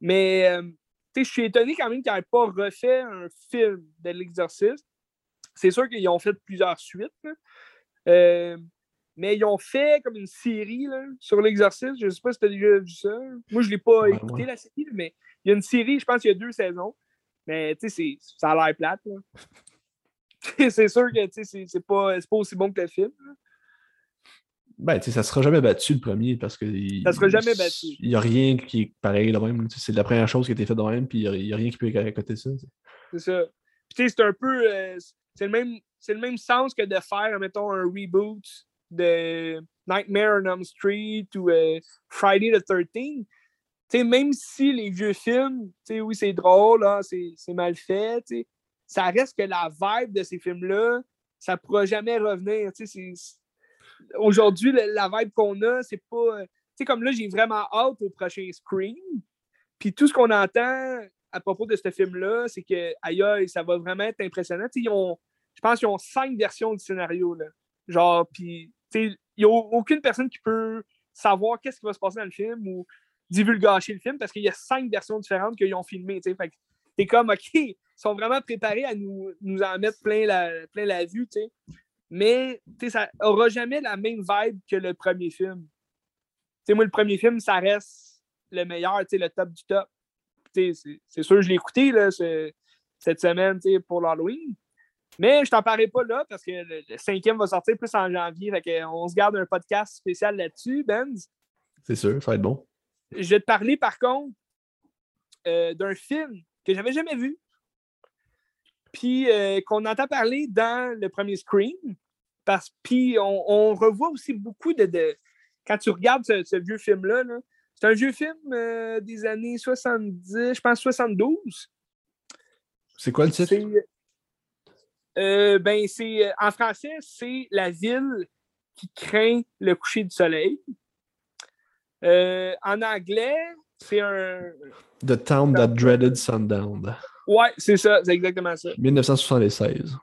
Mais euh, tu sais, je suis étonné quand même qu'ils n'aient pas refait un film de l'exercice. C'est sûr qu'ils ont fait plusieurs suites. là. Euh, mais ils ont fait comme une série là, sur l'exercice. Je ne sais pas si tu as déjà vu ça. Moi, je ne l'ai pas Ouais, écouté, ouais. la série, mais il y a une série, je pense qu'il y a deux saisons. Mais tu sais, ça a l'air plate. là. c'est sûr que c'est pas, pas aussi bon que le film. Ben, ça sera jamais battu le premier parce que. il- Ça sera jamais battu. Il n'y a rien qui est pareil de même. C'est la première chose qui a été faite de même, puis il n'y a, rien qui peut accoter ça. tu sais. C'est ça. Puis c'est un peu. euh, c'est le, même- le même sens que de faire, mettons, un reboot de Nightmare on Elm Street ou euh, Friday the 13th. Tu sais, même si les vieux films, oui, c'est drôle, hein, c'est mal fait, ça reste que la vibe de ces films-là, ça ne pourra jamais revenir. Aujourd'hui, la vibe qu'on a, c'est pas. euh, Tu sais, comme là, j'ai vraiment hâte au prochain Scream. Puis tout ce qu'on entend à propos de ce film-là, c'est que, aïe, aïe, ça va vraiment être impressionnant. Ils ont, je pense qu'ils ont cinq versions du scénario. Là. Genre, puis, tu sais, il n'y a aucune personne qui peut savoir qu'est-ce qui va se passer dans le film ou divulgacher le film parce qu'il y a cinq versions différentes qu'ils ont filmées. Fait que t'es comme, OK, ils sont vraiment préparés à nous, nous en mettre plein la, plein la vue, tu sais. Mais, tu sais, ça aura jamais la même vibe que le premier film. Tu sais, moi, le premier film, ça reste le meilleur, tu sais, le top du top. Tu sais, c'est- sûr, je l'ai écouté là, ce- cette semaine tu sais, pour l'Halloween. Mais je t'en parlerai pas là parce que le, le cinquième va sortir plus en janvier. Fait on se garde un podcast spécial là-dessus, Benz. C'est sûr, ça va être bon. Je vais te parler par contre euh, d'un film que j'avais jamais vu. Puis euh, qu'on entend parler dans le premier Scream. Parce puis on, on revoit aussi beaucoup de, de- Quand tu regardes ce, ce vieux film-là, là, c'est un vieux film euh, des années 70, je pense 72. C'est quoi le titre? Euh, ben, c'est. En français, c'est la ville qui craint le coucher du soleil. En anglais, c'est un. The Town That Dreaded Sundown. Ouais, c'est ça, c'est exactement ça. 1976.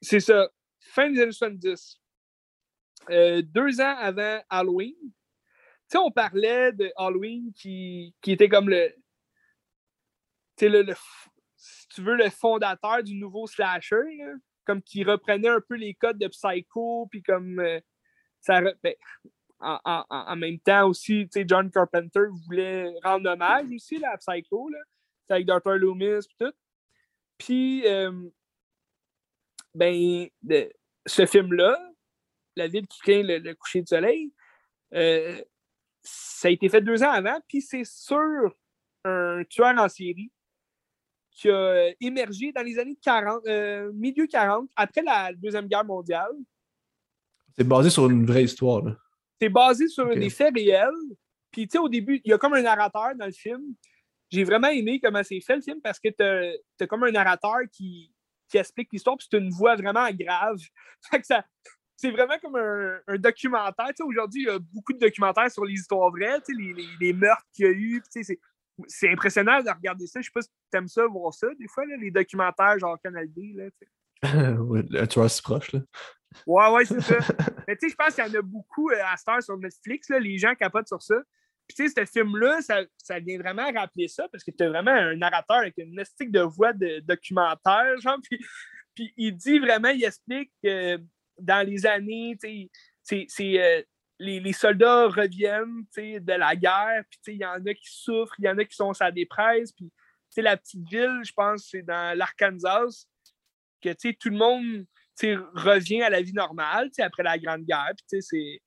C'est ça. Fin des années 70. Euh, deux ans avant Halloween. Tu sais, on parlait de Halloween qui, qui était comme le. Tu sais, le, le si tu veux, le fondateur du nouveau slasher, là, comme qui reprenait un peu les codes de Psycho, puis comme. euh, ça, ben, en, même temps aussi, John Carpenter voulait rendre hommage aussi à Psycho, là, avec Dr. Loomis, puis tout. Puis, euh, ben, ce film-là, La ville qui craint le, coucher du soleil, euh, ça a été fait deux ans avant, puis c'est sur un tueur en série qui a émergé dans les années 40, euh, milieu 40, après la Deuxième Guerre mondiale. C'est basé sur une vraie histoire. Là. C'est basé sur des faits réels. Puis, tu sais, au début, il y a comme un narrateur dans le film. J'ai vraiment aimé comment c'est fait le film parce que t'as as comme un narrateur qui, qui explique l'histoire, puis c'est une voix vraiment grave. Fait que ça. C'est vraiment comme un, un documentaire. Tu sais, aujourd'hui, il y a beaucoup de documentaires sur les histoires vraies, tu sais, les, les- les meurtres qu'il y a eu. tu sais, c'est- C'est impressionnant de regarder ça. Je sais pas si tu aimes ça, voir ça, des fois, là, les documentaires genre Canal D. Là, tu tueur si proche. Là. Ouais, ouais, c'est ça. Mais tu sais, je pense qu'il y en a beaucoup euh, à cette heure sur Netflix, là, les gens capotent sur ça. Puis tu sais, ce film-là, ça, ça vient vraiment rappeler ça parce que tu vraiment un narrateur avec une mystique de voix de documentaire, genre, puis, Puis il dit vraiment, il explique que dans les années, c'est euh, les, les, soldats reviennent de la guerre, puis il y en a qui souffrent, il y en a qui sont sa dépresse, puis la petite ville, je pense, c'est dans l'Arkansas, que tout le monde revient à la vie normale après la Grande Guerre. Puis c'est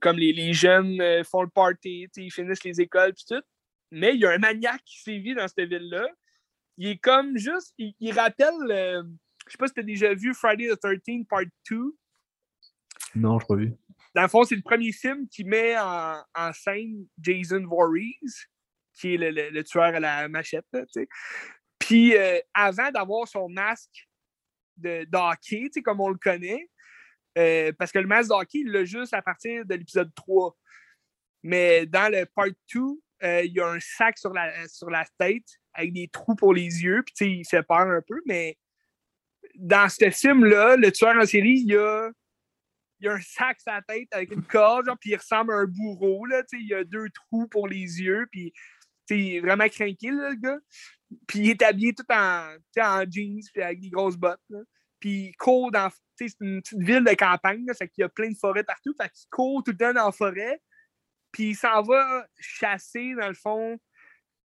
comme les, les jeunes euh, font le party, ils finissent les écoles, puis tout. Mais il y a un maniaque qui sévit dans cette ville-là. Il est comme juste, il, rappelle, euh, je sais pas si tu as déjà vu Friday the 13th Part 2. Non, je pas vu. Dans le fond, c'est le premier film qui met en, scène Jason Voorhees, qui est le, tueur à la machette. Puis euh, avant d'avoir son masque de, hockey, comme on le connaît, euh, parce que le masque d'hockey, il l'a juste à partir de l'épisode 3. Mais dans le part 2, euh, il y a un sac sur la, sur la tête avec des trous pour les yeux, puis il fait peur un peu, mais dans ce film-là, le tueur en série, il y a, il a un sac sur la tête avec une corde, puis il ressemble à un bourreau, là, il y a deux trous pour les yeux, puis il est vraiment craqué, le gars. Puis il est habillé tout en, en jeans, puis avec des grosses bottes. Puis il court dans. C'est une petite ville de campagne, là, fait qu'il y a plein de forêts partout. Fait qu'il court tout le temps dans la forêt. Puis il s'en va chasser, dans le fond,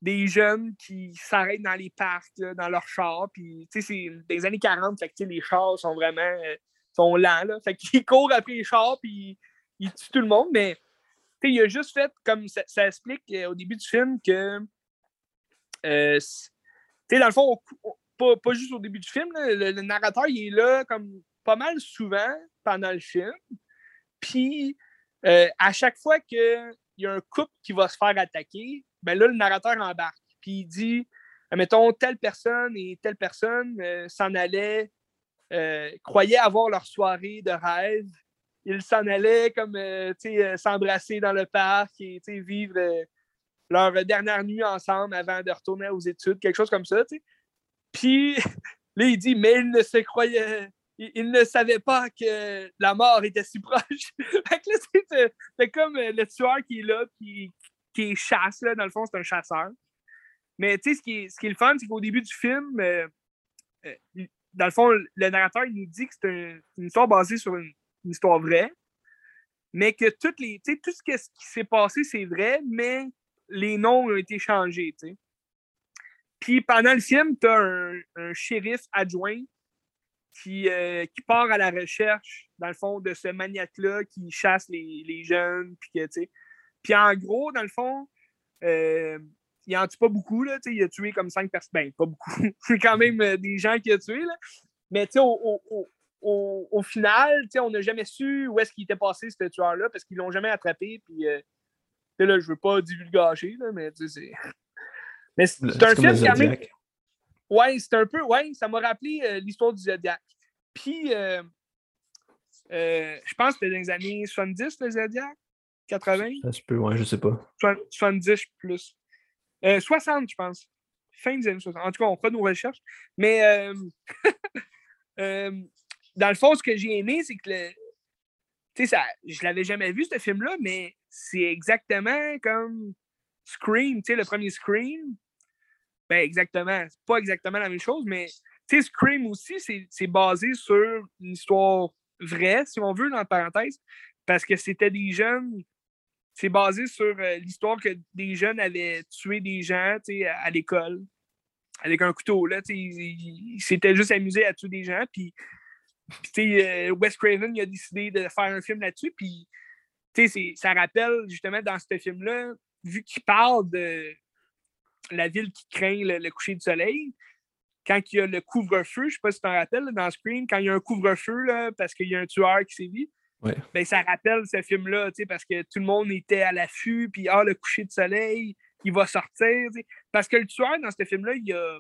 des jeunes qui s'arrêtent dans les parcs, dans leurs chars. Puis, tu sais, c'est des années 40, fait que les chars sont vraiment euh, sont lents. Là. Fait qu'il court après les chars, puis il, tue tout le monde. Mais, il a juste fait, comme ça, explique euh, au début du film, que euh, sais, dans le fond, pas, juste au début du film, le, narrateur, il est là comme pas mal souvent pendant le film. Puis, euh, à chaque fois qu'il y a un couple qui va se faire attaquer, ben là, le narrateur embarque. Puis il dit, mettons, telle personne et telle personne euh, s'en allait, euh, croyaient avoir leur soirée de rêve. Ils s'en allaient comme, s'embrasser dans le parc et vivre leur dernière nuit ensemble avant de retourner aux études, quelque chose comme ça. Puis là, il dit, mais il ne se croyait, il, ne savait pas que la mort était si proche. fait que là, c'est comme euh, le tueur qui est là, qui, qui chasse, là, dans le fond, c'est un chasseur. Mais tu sais, ce qui, est, ce qui est le fun, c'est qu'au début du film, euh, euh, dans le fond, le narrateur, il nous dit que c'est une histoire basée sur une, histoire vraie, mais que toutes les, tout ce qui s'est passé, c'est vrai, mais les noms ont été changés. Puis pendant le film, tu as un, shérif adjoint qui, euh, qui part à la recherche, dans le fond, de ce maniaque-là qui chasse les, jeunes. Puis, que, puis en gros, dans le fond, euh, il en tue pas beaucoup. Là, il a tué comme cinq personnes. Ben, pas beaucoup. C'est quand même euh, des gens qu'il a tués. Mais au, au, au, au, final, on n'a jamais su où est-ce qu'il était passé, ce tueur-là, parce qu'ils l'ont jamais attrapé. Puis là, je veux pas divulgacher, là, mais tu sais, c'est. Mais c'est un film quand même. Ouais, c'est un peu. Ouais, ça m'a rappelé euh, l'histoire du Zodiac. Puis, euh, euh, je pense que c'était dans les années 70, le Zodiac? 80 Ça se peut, ouais, je sais pas. 70 plus. 60, je pense. Fin des années 60. En tout cas, on fera nos recherches. Mais, dans le fond, ce que j'ai aimé, c'est que le, tu sais, je l'avais jamais vu, ce film-là, mais c'est exactement comme Scream, tu le premier Scream. Ben, exactement. C'est pas exactement la même chose, mais tu sais, Scream aussi, c'est basé sur une histoire vraie, si on veut, dans la parenthèse, parce que c'était des jeunes. C'est basé sur euh, l'histoire que des jeunes avaient tué des gens à l'école avec un couteau. Là, ils s'étaient juste amusés à tuer des gens. Puis puis, euh, Wes Craven il a décidé de faire un film là-dessus. Puis, ça rappelle justement dans ce film-là, vu qu'il parle de la ville qui craint le, coucher du soleil, quand il y a le couvre-feu, je ne sais pas si tu t'en rappelles, dans Scream, quand il y a un couvre-feu parce qu'il y a un tueur qui sévit, ouais. ben, ça rappelle ce film-là, parce que tout le monde était à l'affût, puis ah, le coucher du soleil, il va sortir. Parce que le tueur, dans ce film-là, il a,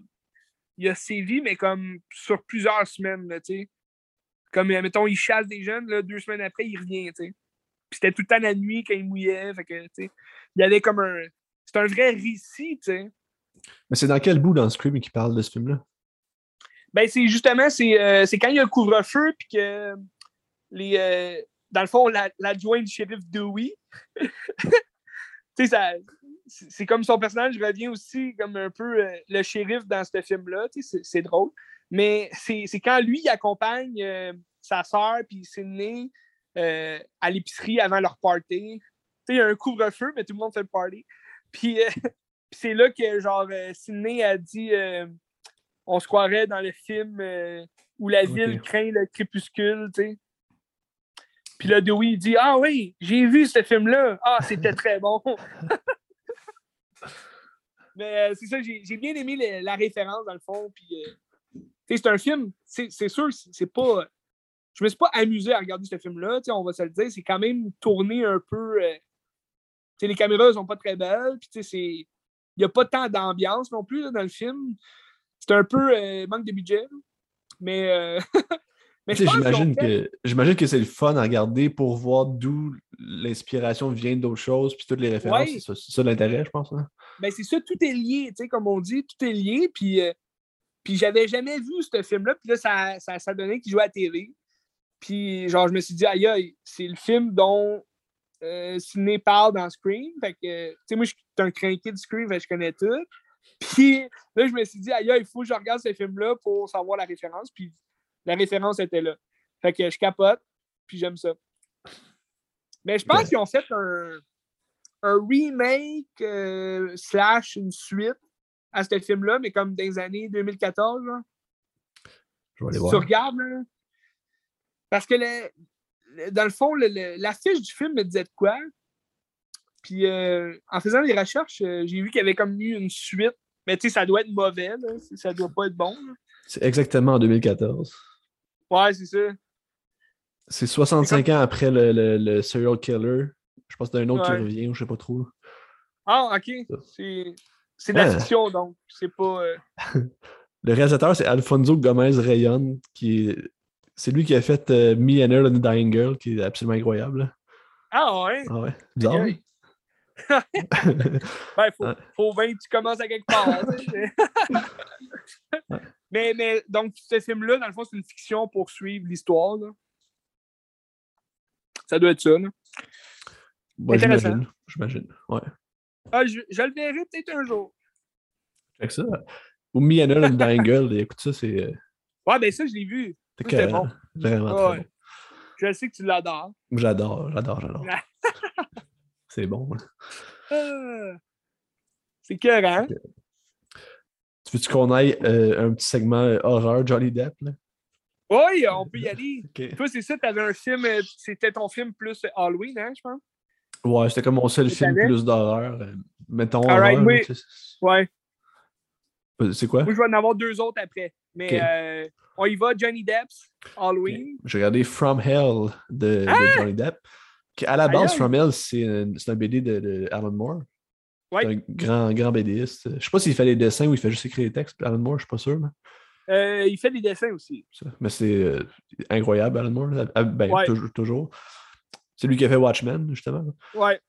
il a sévi, mais comme sur plusieurs semaines. Là, comme, mettons, il chasse des jeunes, là, deux semaines après, il revient, tu sais. Puis c'était tout le temps la nuit quand il mouillait. Fait que, tu sais, il y avait comme un. C'est un vrai récit, tu sais. Mais c'est dans quel bout dans Scream qui parle de ce film-là? Ben, c'est justement, c'est euh, quand il y a un couvre-feu, puis que les. Euh, dans le fond, l'adjoint du shérif Dewey. tu sais, c'est comme son personnage revient aussi comme un peu euh, le shérif dans ce film-là. Tu sais, c'est drôle. Mais c'est quand lui, il accompagne sa soeur puis Sydney euh, à l'épicerie avant leur party. Tu sais, il y a un couvre-feu, mais tout le monde fait le party. Puis, euh, puis c'est là que, genre, euh, Sydney a dit on se croirait dans le film où la ville craint le crépuscule, tu sais. Puis là, Dewey, il dit Ah oui, j'ai vu ce film-là. Ah, c'était très bon. Mais euh, c'est ça, j'ai j'ai bien aimé la référence, dans le fond. Puis, euh, c'est un film, c'est c'est sûr, c'est c'est pas. Je me suis pas amusé à regarder ce film-là, on va se le dire. C'est quand même tourné un peu. euh, les caméras sont pas très belles. Puis. Il n'y a pas tant d'ambiance non plus là, dans le film. C'est un peu euh, manque de budget. Mais. euh, mais J'imagine fait- que, que c'est le fun à regarder pour voir d'où l'inspiration vient d'autres choses, puis toutes les références. Ouais. C'est ça, l'intérêt, je pense. hein. ben c'est ça, tout est lié, comme on dit, tout est lié. Puis, euh, puis j'avais jamais vu ce film-là. Puis là, ça, ça, ça donnait qu'il jouait à la TV. Puis, genre, je me suis dit, aïe, aïe, c'est le film dont euh, Sidney parle dans Scream. Fait que, tu sais, moi, je suis un crinqué de Scream, fait que je connais tout. Puis là, je me suis dit, aïe, il faut que je regarde ce film-là pour savoir la référence. Puis la référence était là. Fait que je capote, puis j'aime ça. Mais je pense qu'ils ont fait un, un remake euh, slash une suite à ce film-là, mais comme dans les années 2014. Là. Je vais aller voir. tu regardes, là, parce que le- le- dans le fond, l'affiche du film me disait de quoi? Puis euh, en faisant des recherches, euh, j'ai vu qu'il y avait comme eu une suite. Mais tu sais, ça doit être mauvais, là. ça doit pas être bon. C'est exactement en 2014. Ouais, c'est ça. C'est 65 ans après le, le- le serial killer. Je pense qu'il y a un autre Ouais. qui revient, je sais pas trop. Ah, ok. C'est c'est de la Ouais. fiction, donc. C'est pas. euh, Le réalisateur, c'est Alfonso Gomez Rayon, qui est... C'est lui qui a fait euh, Me and Her and the Dying Girl, qui est absolument incroyable. Ah, ouais? Ah ouais, bizarre. Ben, faut, faut bien que tu commences à quelque part. tu sais. mais, mais donc, ce film-là, dans le fond, c'est une fiction pour suivre l'histoire. là. Ça doit être ça. là. Ouais, Intéressant. j'imagine. J'imagine. Ouais. Ah, je, je le verrai peut-être un jour. Check ça. Ou Me and Her and the Dying Girl, écoute ça, c'est euh, Ouais, ben ça, je l'ai vu. C'était bon. Vraiment Ouais. très bon. Je sais que tu l'adores. J'adore, j'adore, j'adore. c'est bon. hein. Ah. C'est écœurant. Tu veux-tu qu'on aille euh, un petit segment euh, horreur Johnny Depp? Là? Oui, on peut y aller. Ok. Toi, c'est ça, t'avais un film, euh, c'était ton film plus Halloween, hein, je pense? Ouais, c'était comme mon seul film plus d'horreur. euh, mettons horreur, oui. Ouais. c'est- quoi? Moi, je vais en avoir deux autres après. Mais. On y va, Johnny Depp's Halloween. J'ai regardé From Hell de, de Johnny Depp. À la base. From Hell, c'est un, BD de, de Alan Moore. Ouais. Un grand, grand BDiste. Je sais pas s'il fait les dessins ou il fait juste écrire les textes. Alan Moore, je suis pas sûr. Mais, Euh, il fait des dessins aussi. ça. Mais c'est euh, incroyable, Alan Moore. Ah, Ben, Ouais. toujours. toujours. C'est lui qui a fait Watchmen, justement. Ouais.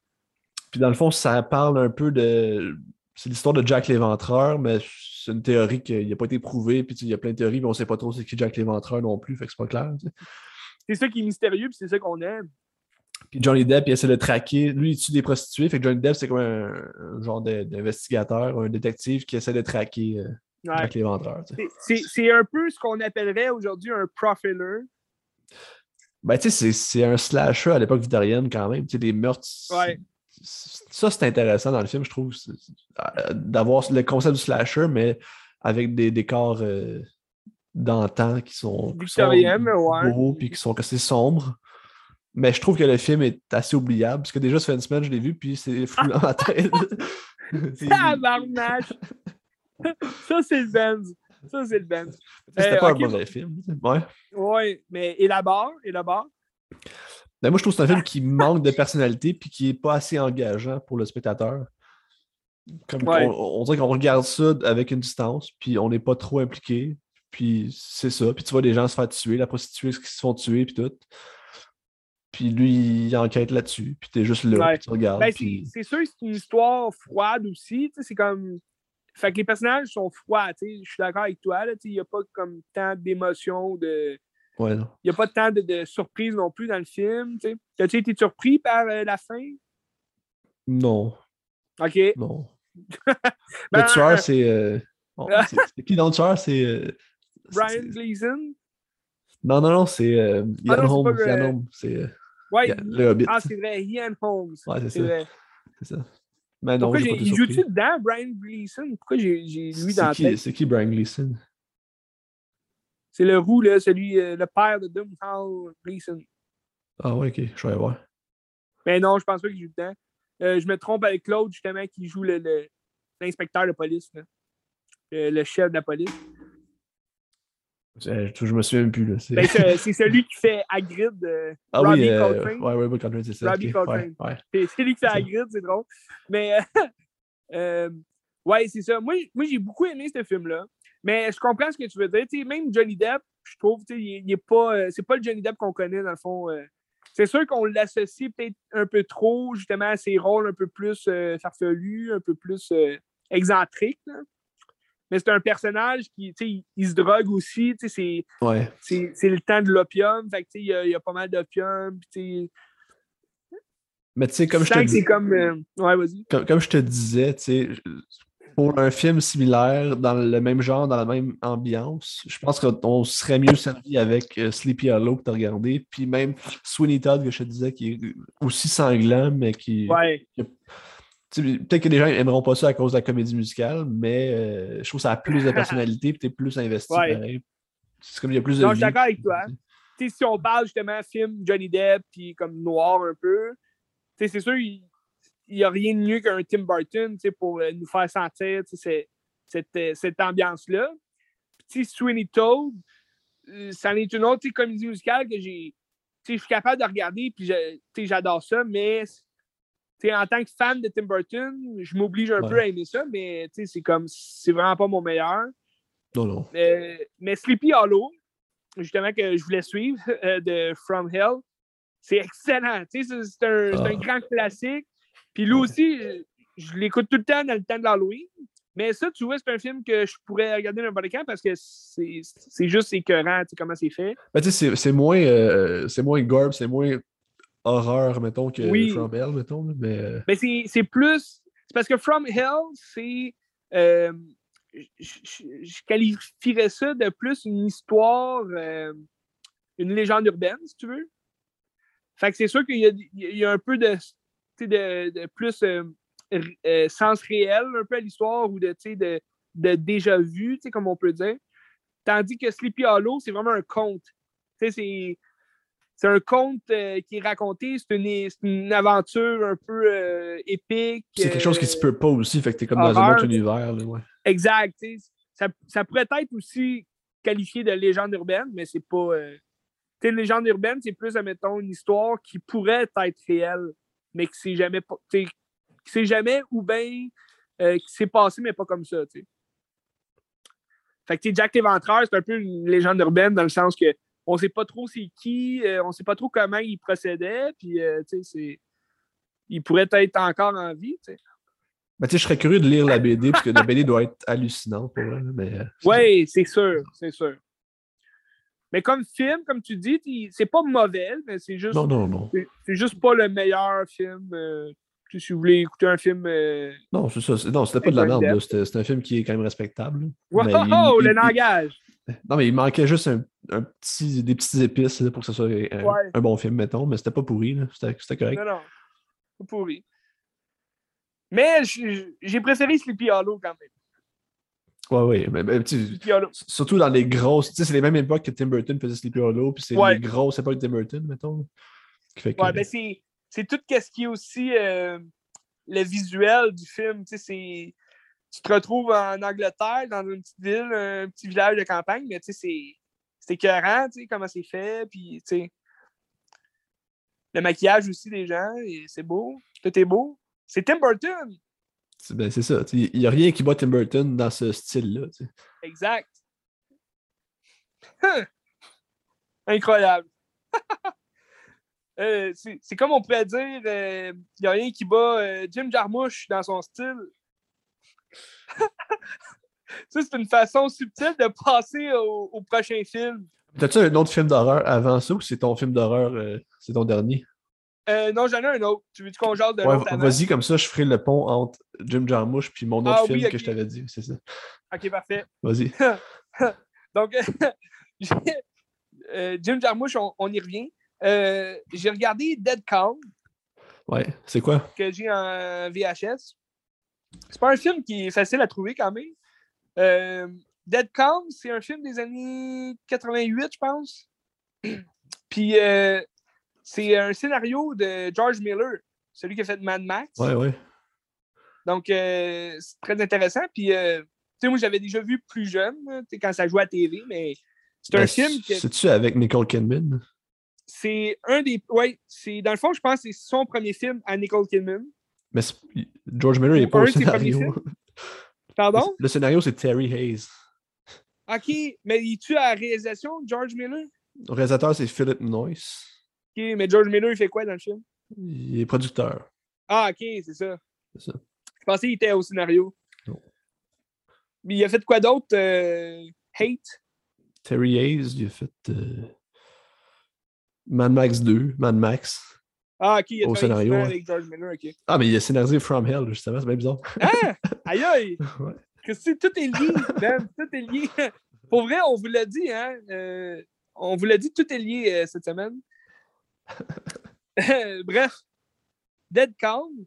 Puis dans le fond, ça parle un peu de. C'est l'histoire de Jack l'Éventreur, mais c'est une théorie qui n'a pas été prouvée. Puis il y a plein de théories, mais on sait pas trop c'est qui Jack l'Éventreur non plus, fait que c'est pas clair. tu sais. C'est ça qui est mystérieux, puis c'est ça qu'on aime. Puis Johnny Depp, il essaie de traquer. Lui, il tue des prostituées. Fait que Johnny Depp, c'est comme un, un genre d'investigateur, un détective qui essaie de traquer euh, Ouais. Jack l'Éventreur. tu sais. C'est- un peu ce qu'on appellerait aujourd'hui un profiler. Ben, tu sais, c'est- c'est un slasher à l'époque victorienne quand même. Tu sais, les meurtres. Ouais. Ça, c'est intéressant dans le film, je trouve. euh, D'avoir le concept du slasher, mais avec des décors euh, d'antan qui sont, qui sont ouais. beaux puis qui sont assez sombres. Mais je trouve que le film est assez oubliable, parce que déjà, ça fait une semaine je l'ai vu, puis c'est fou dans ma tête. C'est- Tabarnache! ça, c'est le Benz. Ça, c'est le Benz. C'était Euh, pas un mauvais film. Ouais. Ouais, mais élabore, élabore. Ben, moi, je trouve que c'est un film qui manque de personnalité puis qui est pas assez engageant pour le spectateur. Comme Ouais. on, on dirait qu'on regarde ça avec une distance, puis on n'est pas trop impliqué. Puis c'est ça. Puis tu vois des gens se faire tuer, la prostituée qui se font tuer, puis tout. Puis lui, il enquête là-dessus. Puis t'es juste là, Ouais. puis tu regardes. Ben, puis- c'est sûr que c'est une histoire froide aussi. C'est comme. Fait que les personnages sont froids. Je suis d'accord avec toi. Il n'y a pas comme tant d'émotions, de... Ouais, non. il n'y a pas tant de, de surprises non plus dans le film. tu sais. As-tu été surpris par euh, la fin? Non, OK. non. Ben, le tueur, c'est. euh, bon, c'est- qui dans le tueur? C'est. euh, Brian Gleason? Non, non, non, c'est euh, Ian Ah non, c'est Holmes. Ian euh, Holmes, c'est euh, Ouais. Ian- le Hobbit. Ah, c'est vrai, Ian Holmes. Ouais, c'est ça. C'est ça. Mais non, Pourquoi il joue-tu dedans, Brian Gleason? Pourquoi j'ai, lui dans la C'est tête? c'est qui Brian Gleason? C'est le roux, là, celui, euh, le père de Doomhall Gleason. Ah ouais, ok, je vais aller voir. Mais non, je pense pas qu'il joue dedans. Euh, je me trompe avec Claude, justement, qui joue le, le- l'inspecteur de police, là. Le, le chef de la police. Euh, Je, je me souviens plus. Là. c'est- Ben, c'est, celui qui fait Hagrid. euh, ah Robbie oui, euh, Coltrane. ouais, Coltrane, c'est ça. Robbie ok, Coltrane. Ouais, ouais. C'est lui qui fait. Hagrid, c'est drôle. Mais, euh, euh, ouais, c'est ça. Moi, moi j'ai beaucoup aimé ce film-là. Mais je comprends ce que tu veux dire. Même Johnny Depp, je trouve, il, il est pas, euh, c'est pas le Johnny Depp qu'on connaît, dans le fond. euh. c'est sûr qu'on l'associe peut-être un peu trop, justement, à ses rôles un peu plus euh, farfelus, un peu plus excentriques. là. Mais c'est un personnage qui, il, il se drogue aussi. C'est Ouais. c'est c'est le temps de l'opium. Fait que, il y, a- il y a pas mal d'opium. Mais tu sais, comme je te que c'est dis- comme. euh, Ouais, vas-y. comme, comme je te disais, tu sais, pour un film similaire, dans le même genre, dans la même ambiance, je pense qu'on serait mieux servi avec euh, Sleepy Hollow que tu as regardé, puis même Sweeney Todd, que je te disais, qui est aussi sanglant, mais qui. Ouais. Peut-être que les gens aimeront pas ça à cause de la comédie musicale, mais euh, je trouve que ça a plus de personnalité, puis tu es plus investi Ouais. C'est comme il y a plus de. Non, je suis d'accord avec toi. Si on parle justement film Johnny Depp, puis comme noir un peu, tu sais, c'est sûr, il n'y a rien de mieux qu'un Tim Burton pour euh, nous faire sentir cette, euh, cette ambiance-là. Puis, sais, Sweeney Toad, euh, c'en est une autre comédie musicale que j'ai. Je suis capable de regarder, puis j'adore ça, mais en tant que fan de Tim Burton, je m'oblige un Ouais. peu à aimer ça, mais c'est comme, c'est vraiment pas mon meilleur. Non, non. Euh, mais Sleepy Hollow, justement, que je voulais suivre, euh, de From Hell, c'est excellent. Un, c'est un Ah. grand classique. Puis lui aussi, je, l'écoute tout le temps dans le temps de l'Halloween. Mais ça, tu vois, c'est un film que je pourrais regarder n'importe quand parce que c'est juste écœurant, tu sais, comment c'est fait. Ben, tu sais, c'est- moins, euh, c'est moins gorb, c'est moins horreur, mettons, que Oui. From Hell, mettons. Mais euh, Mais c'est plus. C'est parce que From Hell, c'est. euh, je, qualifierais ça de plus une histoire, euh, une légende urbaine, si tu veux. Fait que c'est sûr qu'il y, y a un peu de, de, de plus euh, euh, sens réel un peu à l'histoire ou de, tu de, de déjà vu, tu comme on peut dire. Tandis que Sleepy Hollow, c'est vraiment un conte. Tu c'est un conte euh, qui est raconté, c'est une, une aventure un peu euh, épique. c'est quelque chose qui se peut pas aussi, fait que t'es comme dans un autre univers. Là, ouais. Exact. tu. Ça, ça pourrait être aussi qualifié de légende urbaine, mais c'est pas. tu une légende urbaine, c'est plus, admettons, une histoire qui pourrait être réelle, mais qui s'est jamais, qui s'est jamais ou bien euh, qui s'est passé, mais pas comme ça. tu sais. Fait que Jack l'Éventreur, c'est un peu une légende urbaine dans le sens que on sait pas trop c'est qui, euh, on sait pas trop comment il procédait, puis euh, tu sais, c'est. Il pourrait être encore en vie. Ben, je serais curieux de lire la BD, parce que la BD doit être hallucinante pour elle. Mais, euh, Oui, c'est sûr, c'est sûr. Mais comme film, comme tu dis, c'est pas mauvais, mais c'est juste, Non, non, non. c'est- juste pas le meilleur film. euh, si vous voulez écouter un film. euh, Non, c'est ça. Non, c'était pas de la merde. C'était un film qui est quand même respectable. Wow, Mais il- oh, il- le il- langage! Non, mais il manquait juste un, un petit, des petites épices là, pour que ce soit un, Ouais. un bon film, mettons. Mais c'était pas pourri. C'était correct. Non, non. C'est pourri. Mais j'ai préféré Sleepy Hollow quand même. Ouais, ouais. Mais, tu surtout dans les grosses. Tu sais, c'est les mêmes époques que Tim Burton faisait Sleepy Hollow, puis c'est Ouais. les grosses époques de Tim Burton, mettons. là. Qui fait que- Ouais, ben c'est, c'est tout ce qui est aussi euh, le visuel du film. Tu sais, c'est. Tu te retrouves en Angleterre, dans une petite ville, un petit village de campagne, mais tu sais, c'est. C'est écœurant, tu sais, comment c'est fait, puis tu sais. Le maquillage aussi des gens, et c'est beau. Tout est beau. C'est Tim Burton! C'est ben, c'est ça. Il n'y a rien qui bat Tim Burton dans ce style-là. Exact. Incroyable. Euh, c'est comme on pourrait dire, il n'y a rien qui bat euh, Jim Jarmusch dans son style. Ça, c'est une façon subtile de passer au, au prochain film. T'as-tu un autre film d'horreur avant ça ou c'est ton film d'horreur, euh, c'est ton dernier? Euh, non, j'en ai un autre. Tu veux-tu qu'on jase de Ouais, vas-y, comme ça, je ferai le pont entre Jim Jarmusch puis mon autre Ah film oui, que je t'avais dit. C'est ça. Ok, parfait. Vas-y. Donc, euh, Jim Jarmusch, on, y revient. Euh, j'ai regardé Dead Calm. Ouais, c'est quoi? Que j'ai en VHS. C'est pas un film qui est facile à trouver quand même. Euh, Dead Calm, c'est un film des années 88, je pense. Puis c'est un scénario de George Miller, celui qui a fait Mad Max. Ouais, ouais. Donc, c'est très intéressant. Puis, tu sais, moi, j'avais déjà vu plus jeune, quand ça jouait à TV, mais c'est un ben, film. C'est-tu avec Nicole Kidman? C'est un des. Oui, c'est dans le fond, je pense que c'est son premier film à Nicole Kidman. Mais George Miller n'est pas au scénario. Pardon? Le scénario, c'est Terry Hayes. OK, mais il tu à la réalisation, George Miller? Le réalisateur, c'est Philip Noyce. OK, mais George Miller, il fait quoi dans le film? Il est producteur. Ah, OK, c'est ça. C'est ça. Je pensais qu'il était au scénario. Non. Mais il a fait quoi d'autre? Euh, Hate? Terry Hayes, il a fait euh, Mad Max 2, Mad Max. Ah, ok, il a au scénario. Avec George Miller, ok. Ah, mais il a scénarisé From Hell, justement, c'est bien bizarre. Ah! Aïe aïe! ouais. Tout est lié, man, tout est lié. Pour vrai, on vous l'a dit, hein? Euh, on vous l'a dit, tout est lié euh, cette semaine. Bref, Dead Calm,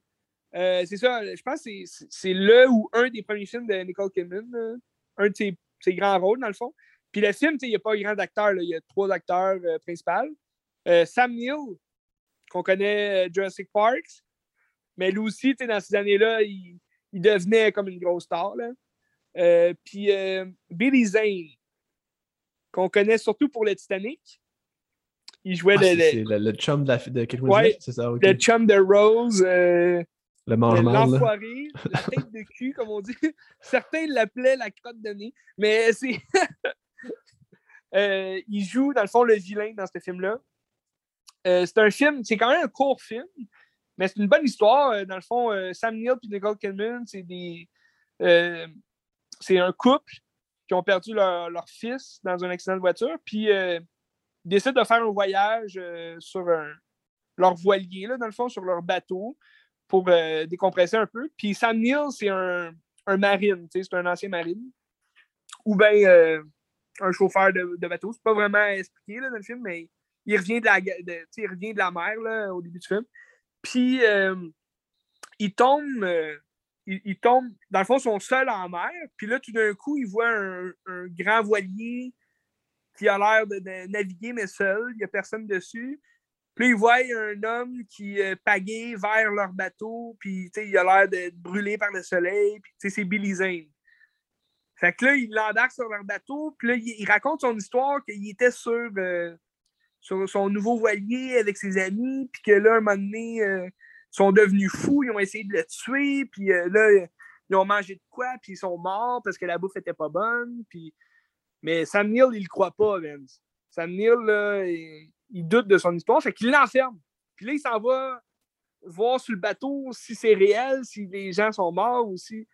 euh, c'est ça, je pense que c'est le ou un des premiers films de Nicole Kidman, un de ses, grands rôles, dans le fond. Puis le film, il n'y a pas grand d'acteurs. Il y a trois acteurs euh, principaux. Euh, Sam Neill, qu'on connaît Jurassic Park. Mais lui aussi, dans ces années-là, il, devenait comme une grosse star. puis Billy Zane, qu'on connaît surtout pour le Titanic. Il jouait ah, le, le, chum de, la, de Kate ouais, c'est ça? Le chum de Rose. Le mangement. L'enfoiré, la tête de cul, comme on dit. Certains l'appelaient la crotte de nez. Mais c'est. Euh, il joue, dans le fond, le vilain dans ce film-là. Euh, c'est un film, c'est quand même un court film, mais c'est une bonne histoire. Euh, dans le fond, Sam Neill et Nicole Kidman, c'est des. c'est un couple qui ont perdu leur, fils dans un accident de voiture, puis décident de faire un voyage sur leur voilier, là, dans le fond, sur leur bateau, pour décompresser un peu. Puis Sam Neill, c'est un, marine, c'est un ancien marine. Ou bien un chauffeur de, de bateau. C'est pas vraiment expliqué là, dans le film, mais il revient de la, revient de la mer là, au début du film. Puis euh, il tombe. Euh, il, tombe, dans le fond, ils sont seuls en mer. Puis là, tout d'un coup, il voit un, grand voilier qui a l'air de, naviguer, mais seul. Il n'y a personne dessus. Puis il voit un homme qui euh, pagaie vers leur bateau. Puis il a l'air d'être brûlé par le soleil. Puis c'est Billy Zane. Fait que là, il l'embarque sur leur bateau, puis là, il, raconte son histoire qu'il était sur, euh, sur son nouveau voilier avec ses amis, puis que là, un moment donné, euh, ils sont devenus fous, ils ont essayé de le tuer, puis euh, là, ils ont mangé de quoi, puis ils sont morts parce que la bouffe était pas bonne, puis... Mais Sam Neill, il le croit pas, Vince. Sam Neill, il, doute de son histoire, fait qu'il l'enferme. Puis là, il s'en va voir sur le bateau si c'est réel, si les gens sont morts ou si...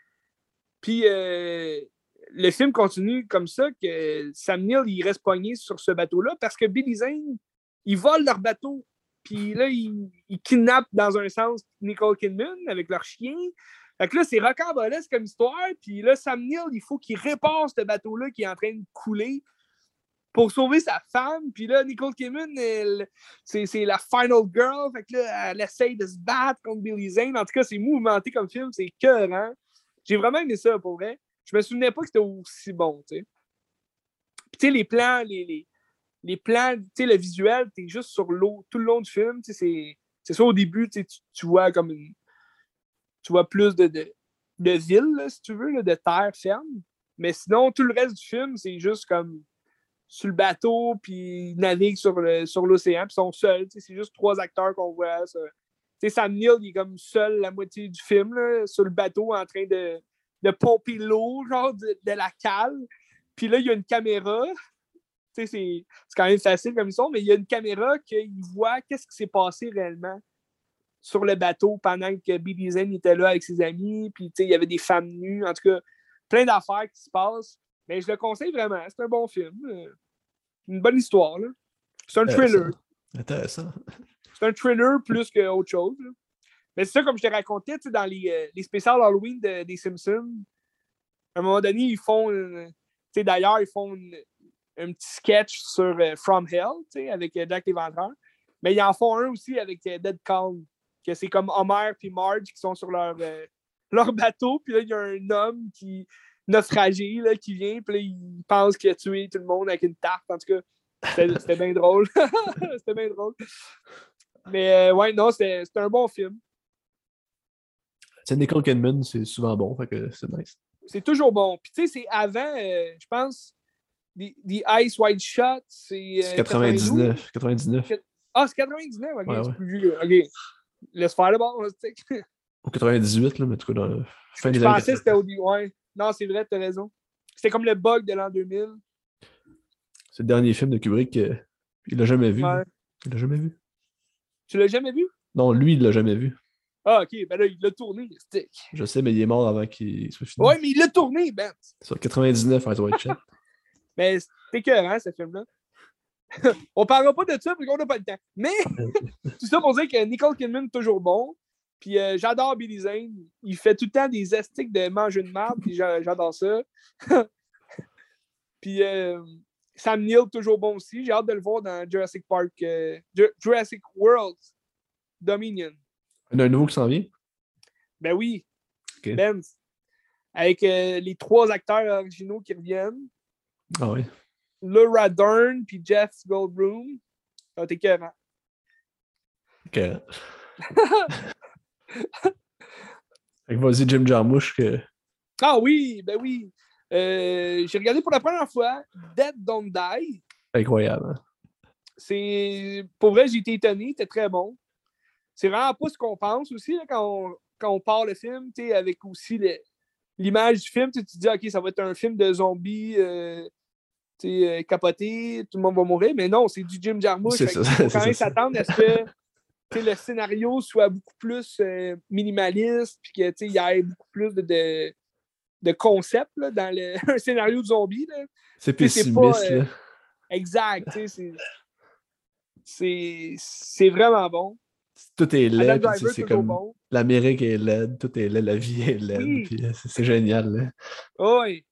Puis le film continue comme ça, que Sam Neill, il reste pogné sur ce bateau-là parce que Billy Zane, il vole leur bateau. Puis là, il, il kidnappe dans un sens Nicole Kidman avec leur chien. Fait que là, c'est rocambolesque comme histoire. Puis là, Sam Neill, il faut qu'il répare ce bateau-là qui est en train de couler pour sauver sa femme. Puis là, Nicole Kidman, c'est la final girl. Fait que là, elle essaye de se battre contre Billy Zane. En tout cas, c'est mouvementé comme film. C'est cœur, hein? J'ai vraiment aimé ça, pour vrai je me souvenais pas que c'était aussi bon, tu sais. tu sais, les plans, les, les, plans, tu sais, le visuel, tu es juste sur l'eau tout le long du film, tu sais, c'est ça au début, tu, tu vois comme une, tu vois plus de, de, ville, si tu veux, de terre ferme. Mais sinon, tout le reste du film, c'est juste comme sur le bateau, puis ils naviguent sur l'océan, puis ils sont seuls. C'est juste trois acteurs qu'on voit. Sam Neill, il est comme seul la moitié du film, là, sur le bateau, en train de, de pomper l'eau, genre de, la cale. Puis là, il y a une caméra. C'est quand même facile comme ils sont, mais il y a une caméra qui voit qu'est-ce qui s'est passé réellement sur le bateau pendant que Billy Zane était là avec ses amis. Puis, tu sais, il y avait des femmes nues. En tout cas, plein d'affaires qui se passent. Mais je le conseille vraiment. C'est un bon film. Euh, une bonne histoire. C'est un thriller. Intéressant. C'est un thriller plus qu'autre chose. Mais c'est ça, comme je te racontais, dans les, euh, les spéciales Halloween des Simpsons, à un moment donné, ils font. D'ailleurs, ils font un petit sketch sur euh, From Hell, tu sais, avec euh, Jack l'Éventreur. Mais ils en font un aussi avec euh, Dead Calm, que c'est comme Homer puis Marge qui sont sur leur, euh, leur bateau, puis là, il y a un homme qui naufragé là, qui vient, puis là, il pense qu'il a tué tout le monde avec une tarte. En tout cas, c'était bien drôle. c'était bien drôle. Mais euh, ouais, non, c'était un bon film. C'est Nicole Kidman, c'est souvent bon, fait que c'est nice. C'est toujours bon. Puis tu sais, c'est avant, euh, je pense, The, The Ice White Shot, c'est. C'est euh, 99. 99. Ah, c'est 99, ok, Ouais, c'est plus vieux. Ok. Laisse faire le bon, tu sais. Ou 98, là, mais en tout cas, dans la fin des Je années pensais que 80. c'était au début. Ouais. Non, c'est vrai, t'as raison. C'était comme le bug de l'an 2000. C'est le dernier film de Kubrick. euh, il l'a jamais vu. Ouais. Il l'a jamais vu. Tu l'as jamais vu? Non, lui, il l'a jamais vu. Ah, ok, ben là, il l'a tourné, stick. Je sais, mais il est mort avant qu'il soit fini. Ouais, mais il l'a tourné, Ben. Sur 99, Eyes White Shut. Mais c'est écœurant, ce film-là. on parlera pas de ça parce qu'on n'a pas le temps. Mais tout ça pour dire que Nicole Kidman est toujours bon. Puis euh, j'adore Billy Zane. Il fait tout le temps des estiques de manger de marde, puis j'a- j'adore ça. puis euh, Sam Neill, toujours bon aussi. J'ai hâte de le voir dans Jurassic Park, euh, Ju- Jurassic World Dominion. Il y en a un nouveau qui s'en vient? Ben oui. Ben. Avec les trois acteurs originaux qui reviennent. Ah oui. Laura Dern puis Jeff Goldblum. Ça va être écœurant. Ok. Fait que vas-y, Jim Jarmusch, que Ah oui, ben oui. Euh, J'ai regardé pour la première fois Dead Don't Die. incroyable. hein. C'est Pour vrai, j'ai été étonné, c'était très bon. C'est vraiment pas ce qu'on pense aussi là, quand, on, quand on part le film, avec aussi l'image du film. Tu te dis, OK, ça va être un film de zombies euh, euh, capoté, tout le monde va mourir. Mais non, c'est du Jim Jarmusch. Qu'il faut quand même s'attendre à ce que le scénario soit beaucoup plus euh, minimaliste, puis que tu sais, il y ait beaucoup plus de, de, de concepts dans le, un scénario de zombie. C'est pessimiste, pas, euh, là. Exact. c'est- vraiment bon. Tout est laid, c'est- comme bon. l'Amérique est laide, tout est laid, la vie est laide, Oui. euh, c'est génial. Là. Oui.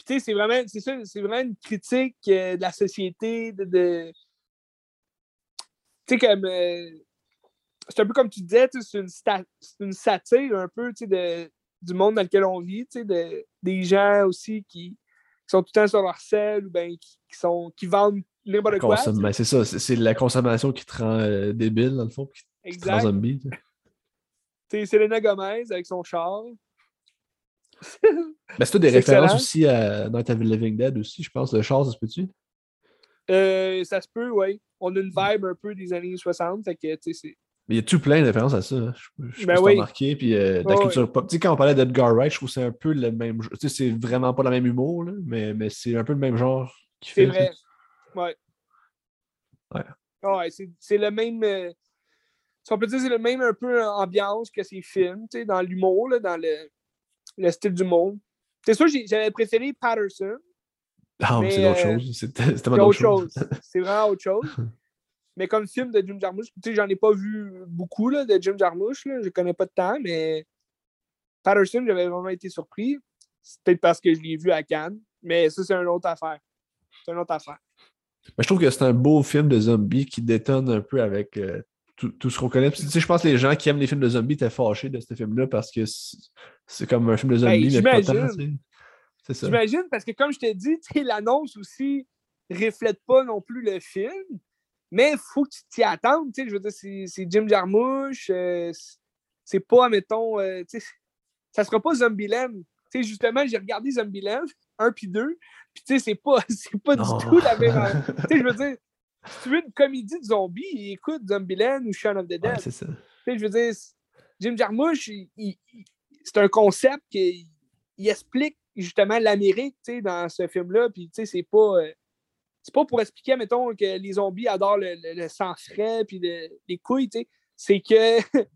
Puis tu sais, c'est vraiment, c'est ça, c'est vraiment une critique euh, de la société, de. de- Tu sais, comme. euh, c'est un peu comme tu disais, c'est une, c'est une satire un peu, tu sais, de, du monde dans lequel on vit, tu sais, de, des gens aussi qui, qui sont tout le temps sur leur selle ou ben qui, qui sont, qui vendent n'importe quoi. ben, c'est ça, c'est c'est la consommation qui te rend euh, débile, dans le fond, qui te rend zombie. sais, Selena Gomez avec son char. Ben, c'est des C'est références excellent. aussi à of the Living Dead aussi, je pense. Le char, ça se peut-tu? Euh, ça se peut, oui. On a une vibe un peu des années 60, fait que, c'est. Mais il y a tout plein de références à ça? hein. Je, je Ben oui. remarqué. Puis euh, de la Ouais, culture pop. Tu sais, quand on parlait d'Edgar Wright, je trouve que c'est un peu le même. Tu sais, c'est vraiment pas le même humour, là, mais, mais c'est un peu le même genre qui C'est fait. vrai. Ouais. Ouais. Ouais, c'est c'est le même. euh, si on peut dire, c'est le même un peu ambiance que ces films, tu sais, dans l'humour, là, dans le, le style d'humour. C'est sûr, j'avais préféré Patterson. Ah, mais c'est euh, choses. C'est c'est tellement autre chose. C'est vraiment autre chose. Mais comme film de Jim Jarmusch, tu sais, j'en ai pas vu beaucoup là, de Jim Jarmusch. Là. Je connais pas de temps, mais Patterson, j'avais vraiment été surpris. C'est peut-être parce que je l'ai vu à Cannes. Mais ça, c'est une autre affaire. C'est une autre affaire. Mais je trouve que c'est un beau film de zombies qui détonne un peu avec euh, tout, tout ce qu'on connaît. Puis, tu sais, je pense que les gens qui aiment les films de zombies étaient fâchés de ce film-là parce que c'est comme un film de zombies, mais pas. C'est ça. J'imagine, parce que comme je t'ai dit, l'annonce aussi reflète pas non plus le film, mais il faut que tu t'y attendes. Je veux dire, c'est Jim Jarmusch, euh, c'est- pas, mettons, euh, ça sera pas Zombieland. Tu sais, justement, j'ai regardé Zombieland, 1 puis 2, puis tu sais, c'est pas, c'est pas Non. du tout la même. tu sais, je veux dire, si tu veux une comédie de zombies, écoute Zombieland ou Shaun of the Dead. Ouais, c'est ça. Tu sais, je veux dire, Jim Jarmusch, il- c'est un concept qui il explique justement l'Amérique dans ce film-là. Puis, tu sais, c'est pas. euh, c'est pas pour expliquer, mettons, que les zombies adorent le, le- le sang frais puis le- les couilles. C'est que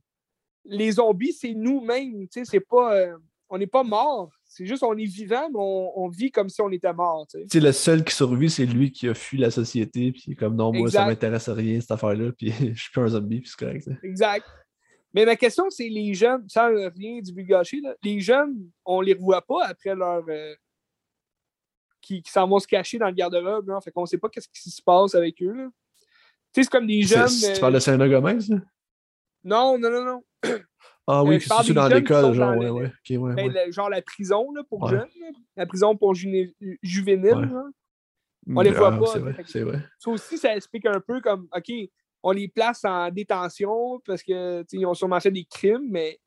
les zombies, c'est nous-mêmes. C'est pas. euh, on n'est pas morts. C'est juste on est vivant, mais on, on vit comme si on était mort, tu le seul qui survit, c'est lui qui a fui la société, puis comme non, moi, ça Exact. m'intéresse à rien, cette affaire-là, puis je suis plus un zombie, puis c'est correct. ça. Exact. Mais ma question, c'est les jeunes, sans rien du gâcher, là, les jeunes, on les revoit pas après leur. euh, qui, qui s'en vont se cacher dans le garde-robe. là. Fait qu'on sait pas qu'est-ce qui se passe avec eux. là. Tu sais, c'est comme des jeunes. Tu euh, parles de Selena Gomez? là? Non, non, non, non. Ah Euh, oui, parle c'est dans l'école, genre, dans ouais, le- ouais. Ben, ouais. le- genre la prison là, pour Ouais. jeunes. La prison pour juvéniles. On les voit Ah, pas, C'est vrai, c'est vrai. Ça aussi, ça explique un peu comme, OK, on les place en détention parce que tu sais, ils ont sûrement fait des crimes, mais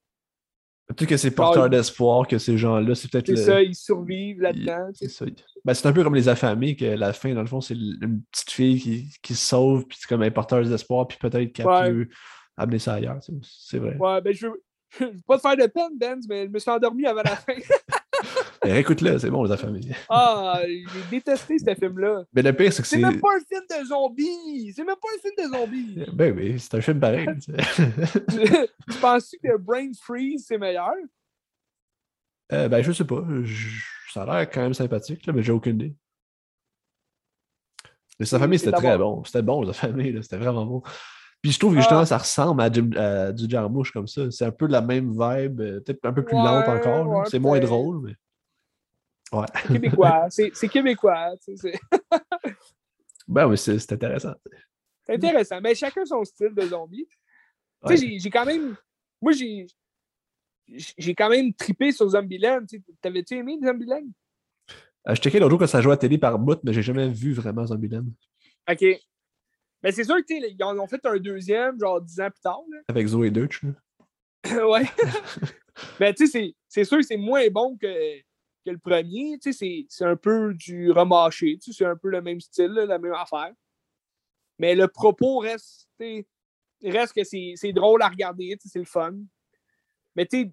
Peut-être que c'est porteur d'espoir que ces gens-là, c'est peut-être c'est le. ça, ils survivent là-dedans. C'est ça. Ben, c'est un peu comme les affamés, que la fin, dans le fond, c'est une petite fille qui, qui se sauve, puis c'est comme un porteur d'espoir, puis peut-être qu'elle Ouais. peut amener ça ailleurs. C'est vrai. Ouais, ben je veux, je veux pas te faire de peine, Benz, mais je me suis endormi avant la fin. Mais écoute-le, c'est bon, les affamés. Ah, j'ai détesté ce film-là. Mais le pire, c'est que C'est c'est. même pas un film de zombies! C'est même pas un film de zombies! Ben oui, c'est un film pareil. tu sais. tu penses que Brain Freeze, c'est meilleur? Euh, ben, je sais pas. Je- Ça a l'air quand même sympathique, là, mais j'ai aucune idée. Les affamés, c'est c'était très bon. C'était bon, les affamés, là, c'était vraiment bon. Puis je trouve que justement, Ah. ça ressemble à, Jim- à du Jarmouche comme ça. C'est un peu la même vibe, euh, peut-être un peu plus Ouais, lente encore. ouais, c'est moins drôle, mais. Ouais. C'est québécois. C'est québécois. Ben oui, c'est c'est intéressant. c'est intéressant. Mais chacun son style de zombie. Tu sais, j'ai- j'ai quand même. Moi, j'ai. J'ai quand même trippé sur Zombieland. T'avais-tu aimé Zombieland? Euh, je checkais l'autre jour quand ça jouait à la télé par bout, mais j'ai jamais vu vraiment Zombieland. OK. Mais c'est sûr que, tu sais, ils en ont fait un deuxième, genre dix ans plus tard. là. Avec Zoé Deutsch. ouais. Mais tu sais, c'est- c'est sûr que c'est moins bon que, le premier. C'est- un peu du remâché. C'est un peu le même style, la même affaire. Mais le propos reste, reste que c'est drôle à regarder, c'est le fun. Mais tu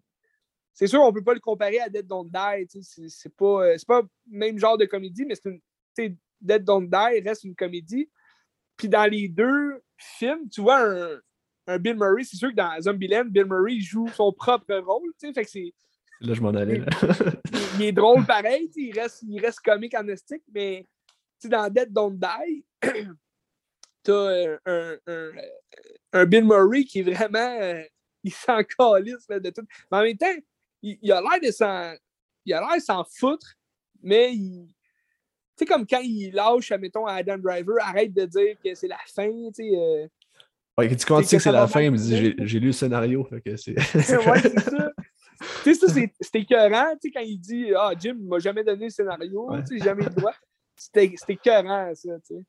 c'est sûr, on peut pas le comparer à Dead Don't Die. C'est pas, euh, pas le même genre de comédie, mais c'est Dead Don't Die reste une comédie. Puis dans les deux films, tu vois un, Bill Murray, c'est sûr que dans Zombieland, Bill Murray joue son propre rôle, que Là, je m'en allais. Là. il, il est drôle pareil, il reste, il reste comique en estique, mais dans Dead Don't Die, t'as euh, un, un, un Bill Murray qui est vraiment. euh, il s'en calisse là, de tout. Mais en même temps, il, il a l'air de s'en. Il a l'air de s'en foutre, mais il. Tu sais, comme quand il lâche, admettons, à Adam Driver, arrête de dire que c'est la fin, tu sais. euh, Ouais, tu que c'est la fin, dit j'ai lu le scénario. Fait que c'est. ouais, c'est ça. Tu sais, ça, c'est- c'était écœurant, tu sais, quand il dit Ah, Jim m'a jamais donné le scénario, Ouais. tu sais, jamais le droit. C'était écœurant, ça, tu sais.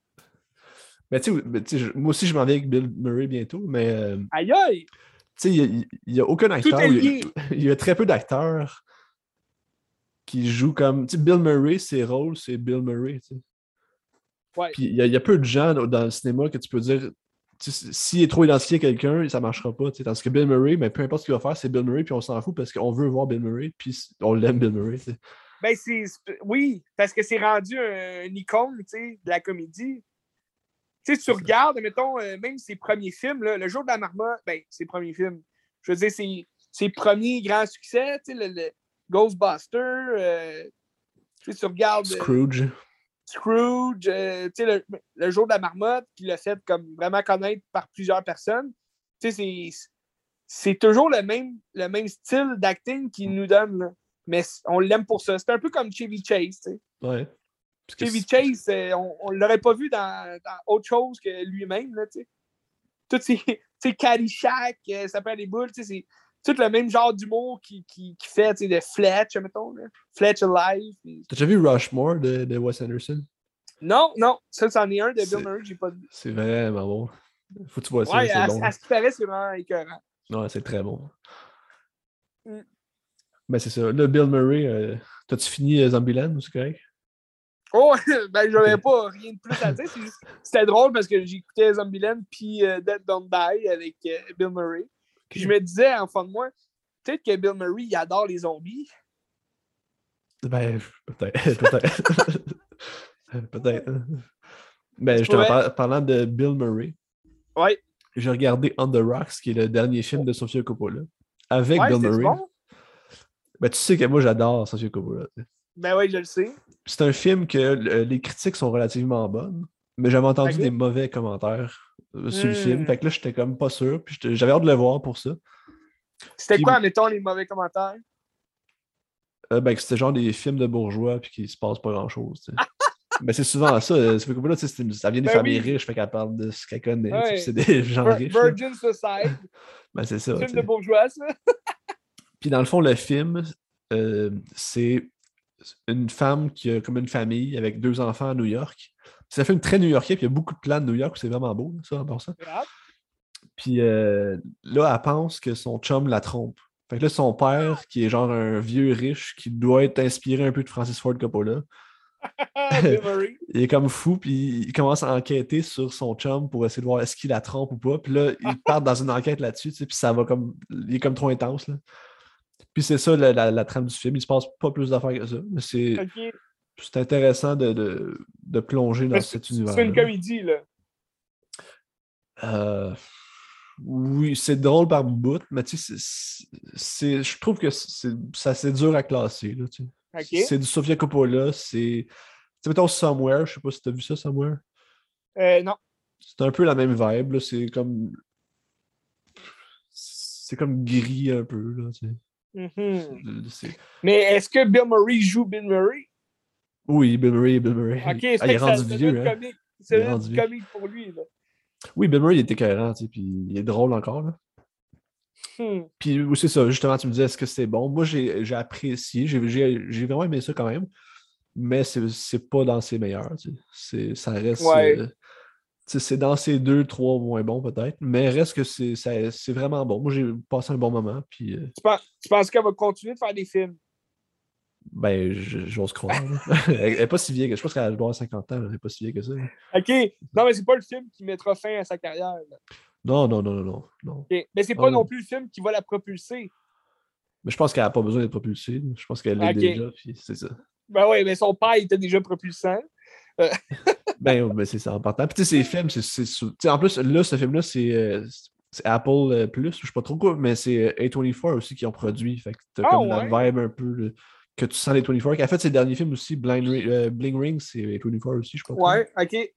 Mais tu sais, tu moi aussi, je m'en viens avec Bill Murray bientôt, mais euh, tu Aïe aïe! sais, il n'y a, aucun acteur. Il y a, y très peu d'acteurs qui jouent comme. Tu sais, Bill Murray, ses rôles, c'est Bill Murray. tu sais. Ouais. Puis il y, a- il y a peu de gens dans le cinéma que tu peux dire. S'il est trop identifié à quelqu'un, ça ne marchera pas. tu sais. Tandis que Bill Murray, mais peu importe ce qu'il va faire, c'est Bill Murray, puis on s'en fout parce qu'on veut voir Bill Murray, puis on l'aime Bill Murray. Ben, c'est. Oui, parce que c'est rendu un, une icône, de la comédie. Tu sais, tu regardes, mettons, euh, même ses premiers films, là, Le jour de la marmotte, ben, ses premiers films. Je veux dire, ses, ses premiers grands succès, le, le Ghostbuster, euh, tu regardes. euh, Scrooge. Scrooge, euh, le, le jour de la marmotte, qui l'a fait comme vraiment connaître par plusieurs personnes. C'est- toujours le même, le même style d'acting qu'il nous donne. là. Mais on l'aime pour ça. C'est un peu comme Chevy Chase. Ouais. Chevy Chase, euh, on ne l'aurait pas vu dans, dans autre chose que lui-même. là, tu sais. Tout ces, Caddyshack, euh, ça perd des boules. tu sais, C'est tout le même genre d'humour qui, qui, qui fait tu sais, de Fletch, mettons. Là. Fletch Alive. T'as déjà vu Rushmore de, de Wes Anderson? Non, non, ça, c'en est un de Bill Murray j'ai pas vu. C'est vraiment bon. Faut que tu vois ça, Ouais, c'est à, bon. à ce qui paraît, c'est vraiment écœurant. Ouais, c'est très bon. Mm. Ben, c'est ça. Là, Bill Murray, euh, t'as-tu fini euh, Zombieland ou c'est correct? Oh, ben, j'avais pas rien de plus à dire. C'était drôle parce que j'écoutais Zombieland puis euh, Dead Don't Die avec euh, Bill Murray. Puis je me disais, en fond de moi, peut-être que Bill Murray, il adore les zombies. Ben, peut-être. peut-être. peut-être. Ben, justement, par- parlant de Bill Murray, Ouais. j'ai regardé On the Rocks, qui est le dernier film de Sofia Coppola, avec ouais, Bill Murray. bon? Ben, tu sais que moi, j'adore Sofia Coppola. Ben oui, je le sais. C'est un film que euh, les critiques sont relativement bonnes, mais j'avais entendu des mauvais commentaires euh, sur le Hmm. film. Fait que là, j'étais comme pas sûr. Puis j'avais hâte de le voir pour ça. C'était quoi, mettons, les mauvais commentaires? Euh, ben, que c'était genre des films de bourgeois puis qu'il se passe pas grand-chose. Mais c'est souvent ça. euh, Ça, fait que là, ça vient des Ben familles oui. riches, fait qu'elle parle de ce qu'elle connaît. Ouais. C'est des gens riches. là. Virgin Society, Ben, c'est ça. film de bourgeois, ça. Puis dans le fond, le film, c'est une femme qui a comme une famille avec deux enfants à New York. C'est un film très new-yorkais, puis il y a beaucoup de plans de New York, c'est vraiment beau, ça, passant. Grave. Puis euh, là, elle pense que son chum la trompe. Fait que là, son père, qui est genre un vieux riche, qui doit être inspiré un peu de Francis Ford Coppola, il est comme fou, puis il commence à enquêter sur son chum pour essayer de voir est-ce qu'il la trompe ou pas. Puis là, il part dans une enquête là-dessus, tu sais, puis ça va comme. Il est comme trop intense, là. Puis c'est ça la, la- la trame du film. Il se passe pas plus d'affaires que ça. Mais c'est. C'est intéressant de, de, de plonger dans cet univers. c'est une comédie, là. Euh, oui, c'est drôle par bout, mais tu sais, je trouve que c'est assez dur à classer. Là, tu sais. C'est du Sofia Coppola, c'est. Tu sais, mettons Somewhere, je sais pas si tu as vu ça, Somewhere. Euh, non. C'est un peu la même vibe, là, c'est comme. C'est comme gris un peu, là, tu sais. Mhm. C'est- Mais est-ce que Bill Murray joue Bill Murray? Oui, Bill Murray, Bill Murray. OK, Ah, c'est il est ça- rendu vieux, hein. C'est vieux. comique pour lui, là. Oui, Bill Murray, il est écœurant, tu sais, puis il est drôle encore, là. Hmm. Puis c'est ça, justement, tu me disais, est-ce que c'est bon? Moi, j'ai apprécié, j'ai vraiment aimé ça quand même, mais c'est pas dans ses meilleurs, tu sais. C'est- Ça reste... Ouais. euh, c'est dans ses deux, trois moins bons peut-être, mais reste que c'est vraiment bon. Moi, j'ai passé un bon moment, puis euh, Tu penses, tu penses qu'elle va continuer de faire des films? Ben, je- j'ose croire. elle, elle est pas si vieille, que- je pense qu'elle doit avoir 50 ans, elle est pas si vieille que ça. OK. Non, mais c'est pas le film qui mettra fin à sa carrière. là. Non, non, non, non, non. non. OK. Mais c'est pas non. non plus le film qui va la propulser. Mais je pense qu'elle n'a pas besoin d'être propulsée. Je pense qu'elle l'est déjà, puis c'est ça. Ben oui, mais son père était déjà propulsant. Ben, ben, c'est ça, en partant. Puis, tu sais, ces films, c'est. en plus, là, ce film-là, c'est. euh, Apple euh, Plus, je sais pas trop quoi, mais c'est euh, A24 aussi qui ont produit. Fait que t'as Ah, comme ouais? la vibe un peu que tu sens les 24. Qui a fait ses derniers films aussi, Blind euh, Bling Ring, c'est A24 aussi, je crois. Ouais, OK.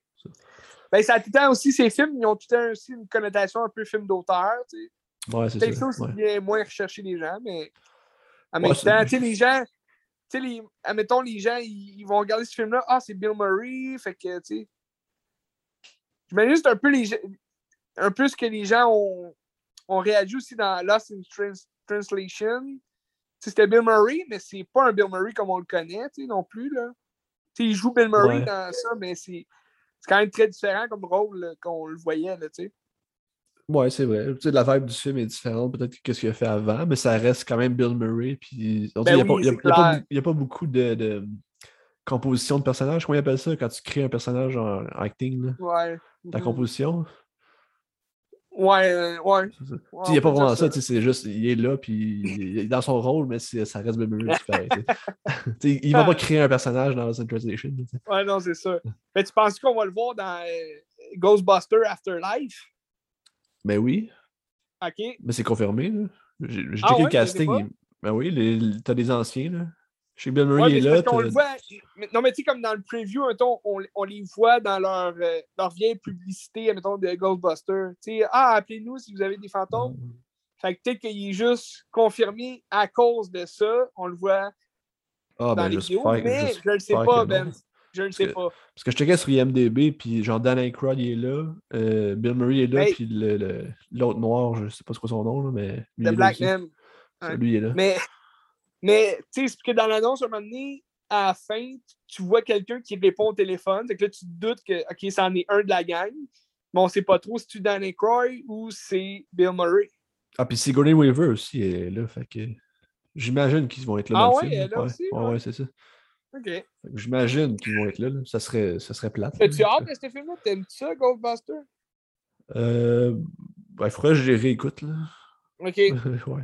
Ben, ça a tout le temps aussi, ces films, ils ont tout le temps aussi une connotation un peu film d'auteur. tu sais. Ouais, c'est Peut-être ça. ça aussi ouais. qui vient moins rechercher les gens, mais en même temps, tu sais, les gens, tu sais, les, admettons, les gens, ils, ils vont regarder ce film-là, ah, c'est Bill Murray, fait que, tu sais, j'imagine juste un peu les un peu ce que les gens ont, ont réagi aussi dans Lost in Trans- Translation. C'était Bill Murray, mais c'est pas un Bill Murray comme on le connaît, non plus, là. Il joue Bill Murray Ouais. dans ça, mais c'est quand même très différent comme rôle qu'on le voyait, là. Ouais, c'est vrai. Tu sais, la vibe du film est différente peut-être que ce qu'il a fait avant, mais ça reste quand même Bill Murray. Puis, Ben il oui, n'y a, pas- a a beaucoup de, de composition de personnages. Comment ils appellent ça quand tu crées un personnage en acting? là? Ouais. Ta Mhm. composition? Ouais, euh, ouais. Ça. Ouais, il n'y a pas vraiment ça, tu sais, c'est juste, il est là, puis il est dans son rôle, mais ça reste sais, il va pas créer un personnage dans Lost in Translation. Ouais, non, c'est ça. Mais tu penses qu'on va le voir dans euh, Ghostbuster Afterlife? Mais oui, OK. mais c'est confirmé. là. J'ai Ah checké ouais, le casting. il- Ben oui, t'as des anciens, là. Que Bill Murray Ouais, mais est là. le voit. Non, mais tu sais, comme dans le preview, mettons, on, on les voit dans leur, euh, leur vieille publicité, mettons, de Ghostbuster. Tu sais, ah, appelez-nous si vous avez des fantômes. Fait que peut-être qu'il est juste confirmé à cause de ça. On le voit Ah, dans ben, les vidéos, mais je le sais pas, non. Ben. Je le sais que- pas. Parce que je checkais sur IMDB, puis genre Dan Aykroyd il est là, euh, Bill Murray est là, Hey. puis le- le- l'autre noir, je sais pas c'est quoi son nom, là, mais The Black. Man. Lui il est là. Mais, mais tu sais, c'est que dans l'annonce, à un moment donné, à la fin, tu vois quelqu'un qui répond au téléphone. Fait que là, tu te doutes que, OK, c'en est un de la gang. Mais on sait pas trop si tu Dan Aykroyd ou c'est Bill Murray. Ah, puis Sigourney Weaver aussi est là, fait que j'imagine qu'ils vont être là Ah dans ouais, le film. elle aussi, ouais, ouais. ouais, c'est ça. OK. J'imagine qu'ils vont être là, là. Ça, serait, ça serait plate. T'as-tu là. hâte de ce film-là? T'aimes-tu ça, Ghostbuster? Euh, ben, il faudrait que je les réécoute, là. OK. ouais.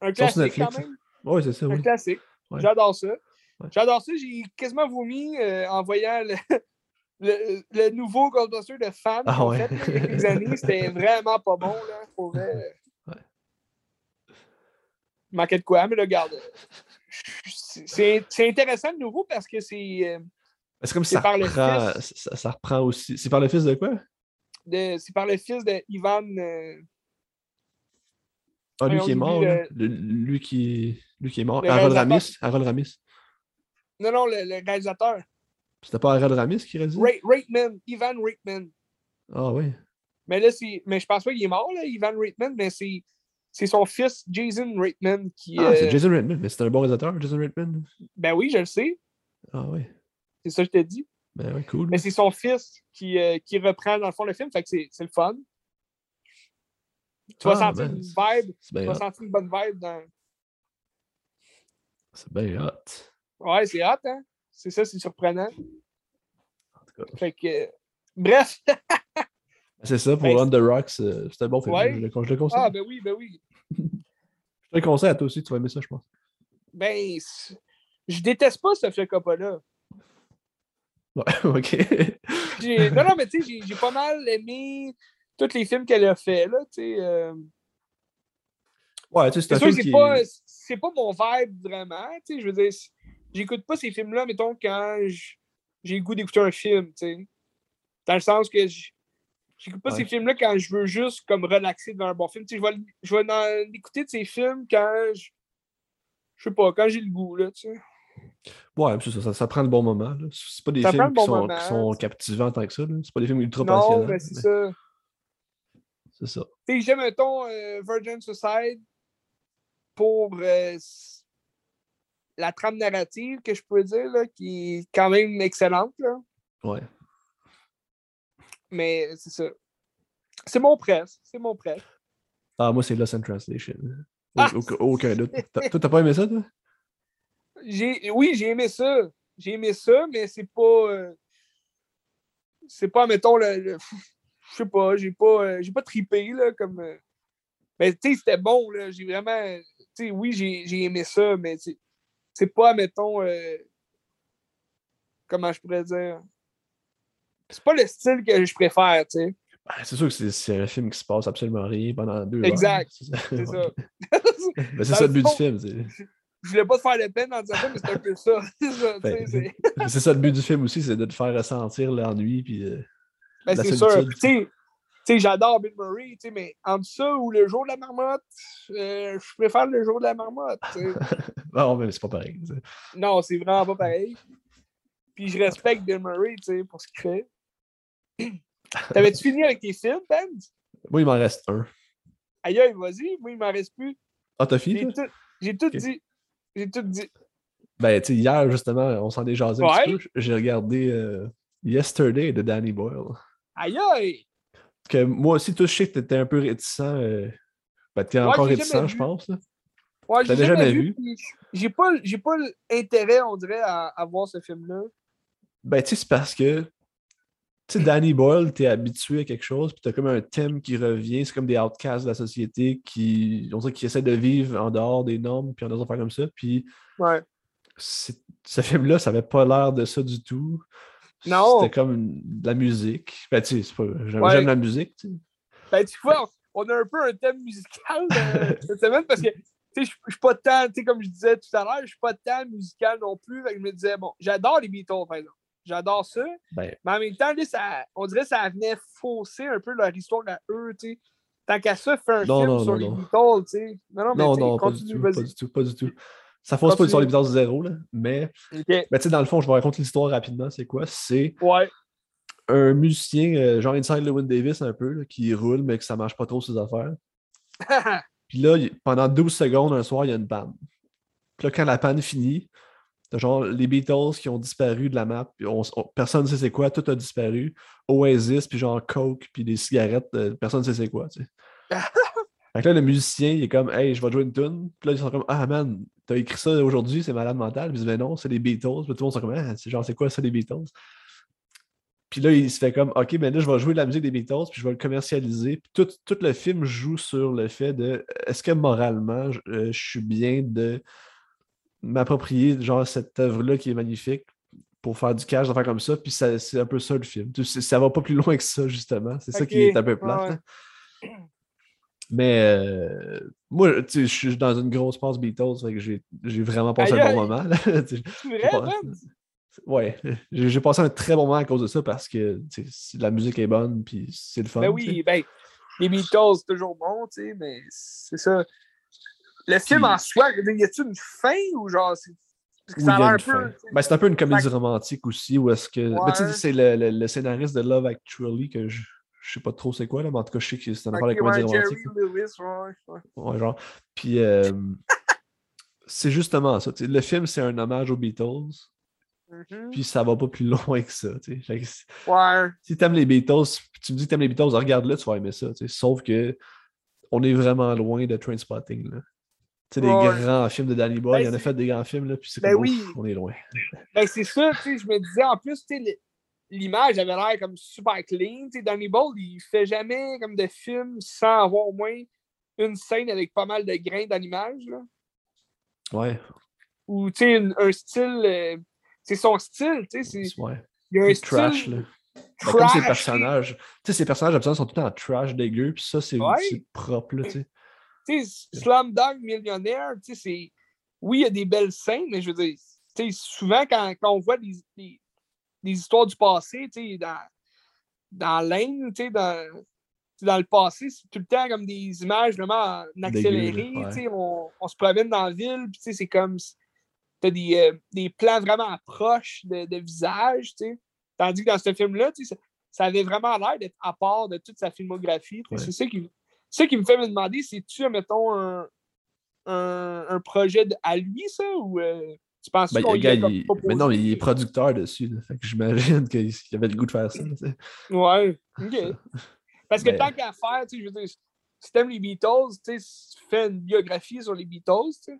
Un classique quand même. Ouais, c'est ça, Un oui. classique. Ouais. J'adore ça. Ouais. J'adore ça. J'ai quasiment vomi euh, en voyant le, le, le nouveau Ghostbuster de femmes Ah ont ouais. fait quelques années. C'était vraiment pas bon. Là, pour manquait de quoi, mais là, regarde. c'est- intéressant de nouveau parce que c'est euh, C'est comme ça par le reprend, fils. ça, ça reprend aussi. C'est par le fils de quoi? de- c'est par le fils de Ivan. Euh, Ah, lui qui est mort, le-. Le- lui, qui... lui qui est mort. Harold. Ramis. Harold Ramis. Non, non, le, le réalisateur. C'était pas Harold Ramis qui réalisait? Ray, Ivan Reitman. Ah oui. Mais là, c'est. Mais je pense pas qu'il est mort, là, Ivan Reitman, mais c'est. C'est son fils, Jason Reitman, qui. Ah, c'est euh, Jason Reitman. Mais c'est un bon réalisateur, Jason Reitman. Ben oui, je le sais. Ah oui. C'est ça que je te dis. Ben oui, cool. Mais c'est son fils qui, euh, qui reprend, dans le fond, le film. Fait que c'est le fun. Tu vas Ah, sentir ben, une vibe. Tu vas hot. sentir une bonne vibe dans. C'est bien hot. Ouais, c'est hot, hein? C'est ça, c'est surprenant. En tout cas. Fait que. Bref. C'est ça, pour Ben, the Rocks, euh, c'était bon film. Ouais. Je, le, je le conseille. ah, ben oui, ben oui. Je te le conseille à toi aussi, tu vas aimer ça, je pense. Ben. Je déteste pas Sofia Coppola. Ouais, ok. Non, non, mais tu sais, j'ai- j'ai pas mal aimé tous les films qu'elle a fait, là, tu sais. euh, Ouais, tu sais, c'est qui... pas, pas mon vibe vraiment. Tu sais, je veux dire, j'écoute pas ces films-là, mettons, quand j'ai le goût d'écouter un film, tu sais. Dans le sens que j'écoute pas Ouais. ces films-là quand je veux juste comme relaxer devant un bon film. Tu sais, je vais, l- je vais en écouter de ces films quand je. Je sais pas, quand j'ai le goût, là, tu sais. Ouais, ça, ça, ça prend le bon moment. C'est pas des Ça films bon qui, sont, qui captivants tant que ça. C'est pas des films ultra Non, passionnants. mais c'est mais ça. C'est ça. J'aime, mettons, euh, Virgin Suicide pour euh, la trame narrative que je peux dire, là, qui est quand même excellente, là. Ouais. Mais c'est ça. C'est mon presse. C'est mon presse. Ah, moi, c'est Lost in Translation. Ah! Aucun, doute. Toi, t'as pas aimé ça, toi? J'ai, oui, j'ai aimé ça. J'ai aimé ça, mais c'est pas. euh, c'est pas, mettons, le. le- je sais pas, j'ai pas, euh, j'ai pas trippé, là, comme. euh, mais tu sais, c'était bon, là. J'ai vraiment. Tu sais, oui, j'ai, aimé ça, mais c'est, c'est pas, mettons. euh, comment je pourrais dire? C'est pas le style que je préfère, tu sais. Ben, c'est sûr que c'est- un film qui se passe absolument rien pendant deux Exact, heures. C'est ça. Mais c'est ça le le but du film. c'est- Je voulais pas te faire de peine en disant ça, mais c'est un peu ça. C'est ça, Ben, ça le but du film aussi, c'est de te faire ressentir l'ennui. Puis, euh, Ben, c'est sûr. Tu sais, j'adore Bill Murray, mais entre ça ou le jour de la marmotte, euh, je préfère le jour de la marmotte. Non, mais c'est pas pareil. non, c'est vraiment pas pareil. Puis je respecte Bill Murray, tu sais, pour ce qu'il fait. T'avais-tu fini avec tes films, Ben? Moi, il m'en reste un. Aïe, vas-y, moi, il m'en reste plus. Ah, t'as fini, J'ai tout, dit. J'ai tout dit. Ben, tu sais, hier, justement, on s'en est jasé un petit peu. J'ai regardé euh, Yesterday de Danny Boyle. Aïe, aïe! Que moi aussi, toi, je sais que t'étais un peu réticent. Euh... Ben, t'es Ouais, encore réticent, je pense. Là. Ouais, T'avais jamais, vu. J'ai pas, pas l'intérêt, on dirait, à, à voir ce film-là. Ben, tu sais, c'est parce que, tu sais, Danny Boyle, t'es habitué à quelque chose, puis t'as comme un thème qui revient. C'est comme des outcasts de la société qui, on dirait, qui essaient de vivre en dehors des normes, puis en dehors affaires comme ça. Puis Ouais. ce film-là, ça avait pas l'air de ça du tout. Non. C'était comme une- de la musique. Ben, tu sais, j'aime Ouais. la musique, tu sais. Ben, tu vois, on a un peu un thème musical euh, cette semaine parce que, tu sais, je suis pas tant, tu sais, comme je disais tout à l'heure, je suis pas tant musical non plus. Je me disais, bon, j'adore les Beatles, par exemple. J'adore ça. Ben, Mais en même temps, là, ça, on dirait que ça venait fausser un peu leur histoire à eux, tu sais. Tant qu'à ça, faire un Non, film non, sur non, les non. Beatles, tu sais. Non, non, mais non, pas du continue, tout, pas du tout, pas du tout. Ça fausse pas l'histoire Continue. Beatles zéro, là, mais, OK. tu sais, dans le fond, je vais raconter l'histoire rapidement, c'est quoi? C'est Ouais. un musicien, euh, genre Inside Lewin Davis un peu, là, qui roule, mais que ça marche pas trop ses affaires. Puis là, pendant 12 secondes, un soir, il y a une panne. Puis là, quand la panne finit, genre les Beatles qui ont disparu de la map, puis on- on- personne ne sait c'est quoi, tout a disparu. Oasis, puis genre Coke, puis des cigarettes, euh, personne ne sait c'est quoi, tu sais. fait que là, le musicien, il est comme, hey, je vais jouer une tune. Puis là, ils sont comme, ah man, t'as écrit ça aujourd'hui, c'est malade mental. Puis dit, ben non, c'est les Beatles. Puis tout le monde sont comme, ah, c'est genre, c'est quoi ça, les Beatles? Puis là, il se fait comme, OK, ben là, je vais jouer de la musique des Beatles, puis je vais le commercialiser. Puis tout, tout le film joue sur le fait de, est-ce que moralement, je, euh, je suis bien de m'approprier, genre, cette œuvre-là qui est magnifique pour faire du cash, faire comme ça? Puis ça- c'est un peu ça, le film. Sais, Ça va pas plus loin que ça, justement. C'est ça qui est un peu ouais. Mais euh, moi, tu sais, je suis dans une grosse passe Beatles, fait que j'ai vraiment passé Aïe, un bon moment. vrai, Ben? Ouais, j'ai passé un très bon moment à cause de ça parce que la musique est bonne puis c'est le fun. Ben oui, ben, les Beatles, c'est toujours bon, tu sais, mais c'est ça. Le film Puis- en soi, y a-t-il une fin ou genre. Oui, ça a un peu. Ben, c'est un peu une comédie romantique aussi, où est-ce que. Mais tu sais, Ouais. c'est le, le- le scénariste de Love Actually que je, je sais pas trop c'est quoi, là, mais en tout cas, je sais que c'est un affaire de comédie romantique. Lewis, ouais, ouais. Ouais, genre. Puis euh, c'est justement ça. Le film, c'est un hommage aux Beatles, Mhm. puis ça va pas plus loin que ça. que si- Ouais. si t'aimes les Beatles, tu me dis que t'aimes les Beatles, regarde-le, tu vas aimer ça. Sauf que on est vraiment loin de Trainspotting. Là. Tu sais, des Ouais. grands films de Danny Boy, Ben, il en a fait des grands films, là, puis c'est Ben oui. on est loin. Ben, c'est ça, tu sais, je me disais, en plus, tu sais, l'image avait l'air comme super clean, tu sais, Danny Boyle, il fait jamais comme de film sans avoir au moins une scène avec pas mal de grains dans l'image, là. Ouais, Ou, tu sais, un style, euh, c'est son style, tu sais, ouais. il y a un style trash, là. Ben, comme ces trash, personnages. Tu sais, ces personnages, absolument, sont tout le temps trash, dégueu, puis ça, c'est Ouais. propre, là, tu sais. tu sais, Slumdog Millionnaire, tu sais, c'est... Oui, il y a des belles scènes, mais je veux dire, tu sais, souvent, quand, quand on voit des, des, des histoires du passé, tu sais, dans, dans l'Inde, tu sais, dans, tu dans le passé, c'est tout le temps comme des images vraiment en accéléré, tu on, on se promène dans la ville, puis tu sais, c'est comme... T'as des, euh, des plans vraiment proches de, de visage, tu sais. Tandis que dans ce film-là, tu sais, ça, ça avait vraiment l'air d'être à part de toute sa filmographie. tu. Ouais. C'est ça qui, ça qui me fait me demander, c'est-tu, mettons, un, un, un projet de- à lui, ça, ou euh, tu penses Ben, qu'on gars, il-? Mais non, il est producteur dessus, là. Fait que j'imagine qu'il il avait le goût de faire ça. Ouais, OK. Parce que Mais- tant qu'à faire, tu sais, je veux dire, si t'aimes les Beatles, tu sais, fais une biographie sur les Beatles, tu sais.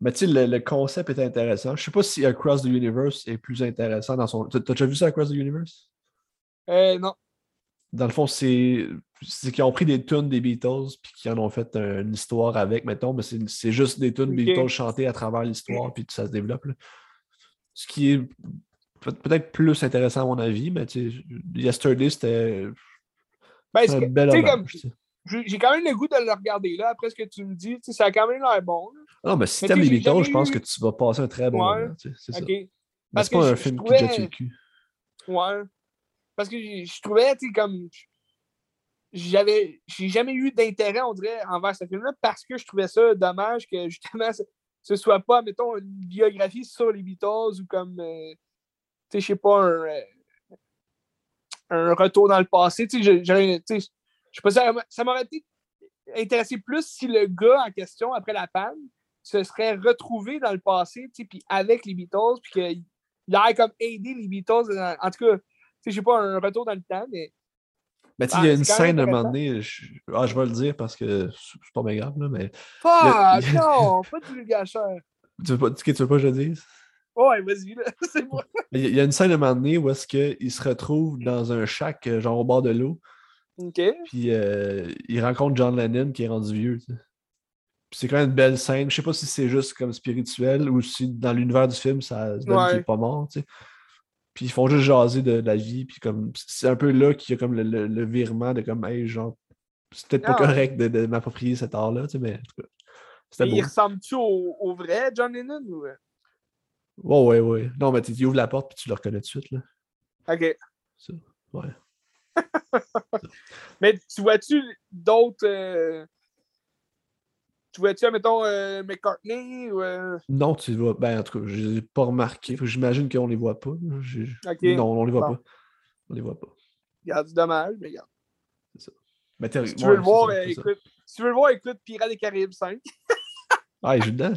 Mais tu sais, le, le concept est intéressant. Je sais pas si Across the Universe est plus intéressant dans son. T'as t'as déjà vu ça, Across the Universe? Euh, non. Dans le fond, c'est c'est qu'ils ont pris des tunes des Beatles puis qu'ils en ont fait un- une histoire avec, mettons, mais c'est juste des tunes. Beatles chantées à travers l'histoire puis ça se développe. là. Ce qui est peut- peut-être plus intéressant à mon avis, mais tu sais, Yesterday, c'était Ben, un bel j'ai quand même le goût de le regarder, là, après ce que tu me dis, ça a quand même l'air bon, là. Non, mais si t'aimes les Beatles, je pense eu- que tu vas passer un très bon Ouais. moment. C'est ça. OK. Mais Parce c'est pas un film qui jette le cul. Ouais. Parce que je trouvais, tu sais, comme. J'avais. J'ai jamais eu d'intérêt, on dirait, envers ce film-là parce que je trouvais ça dommage que justement ce, ce soit pas, mettons, une biographie sur les Beatles ou comme. euh, tu sais, je sais pas, un. euh, un retour dans le passé. Tu sais, je- sais, pas, ça, ça m'aurait été intéressé plus si le gars en question, après la panne, se serait retrouvé dans le passé, tu sais, puis avec les Beatles, puis qu'il il a comme aidé les Beatles. dans- en tout cas, tu sais, je sais pas, un retour dans le temps, mais. Mais tu sais, Ah, il y a c'est une scène à un moment donné, je... Ah, je vais le dire parce que c'est pas bien grave, là, mais. Ah, y a- non, pas de vulgacheur. Tu veux pas, tu veux pas que je le dise? Ouais, vas-y, là, c'est moi. Il y a- une scène à un moment donné où est-ce qu'il se retrouve dans un shack, euh, genre au bord de l'eau, OK. puis euh, il rencontre John Lennon qui est rendu vieux. tu. Puis c'est quand même une belle scène. Je sais pas si c'est juste comme spirituel ou si dans l'univers du film, ça se donne qu'il est pas mort. tu sais. Puis ils font juste jaser de, de la vie, puis comme c'est un peu là qu'il y a comme le, le- le virement de comme, hey, genre, c'est peut-être pas correct de, de m'approprier cet art-là, tu sais, mais en tout cas, c'était il ressemble-tu au, au vrai John Lennon ou. euh? Ouais, ouais, ouais. Non, mais tu tu ouvres la porte, puis tu le reconnais tout de suite, là. OK. Ça, ouais. Mais tu vois-tu d'autres. euh, Tu vois-tu, mettons, euh, McCartney ou. euh, Non, tu vois. Ben, en tout cas, je les ai pas remarqués. J'imagine qu'on les voit pas. Non, on les voit Bon. pas. On les voit pas. Regarde, c'est dommage, mais regarde. Mais t'es- Si tu ouais, le c'est voir, ça, euh, c'est ça. écoute. Si tu veux le voir, écoute Pirates des Caraïbes 5. Ah, il joue dedans?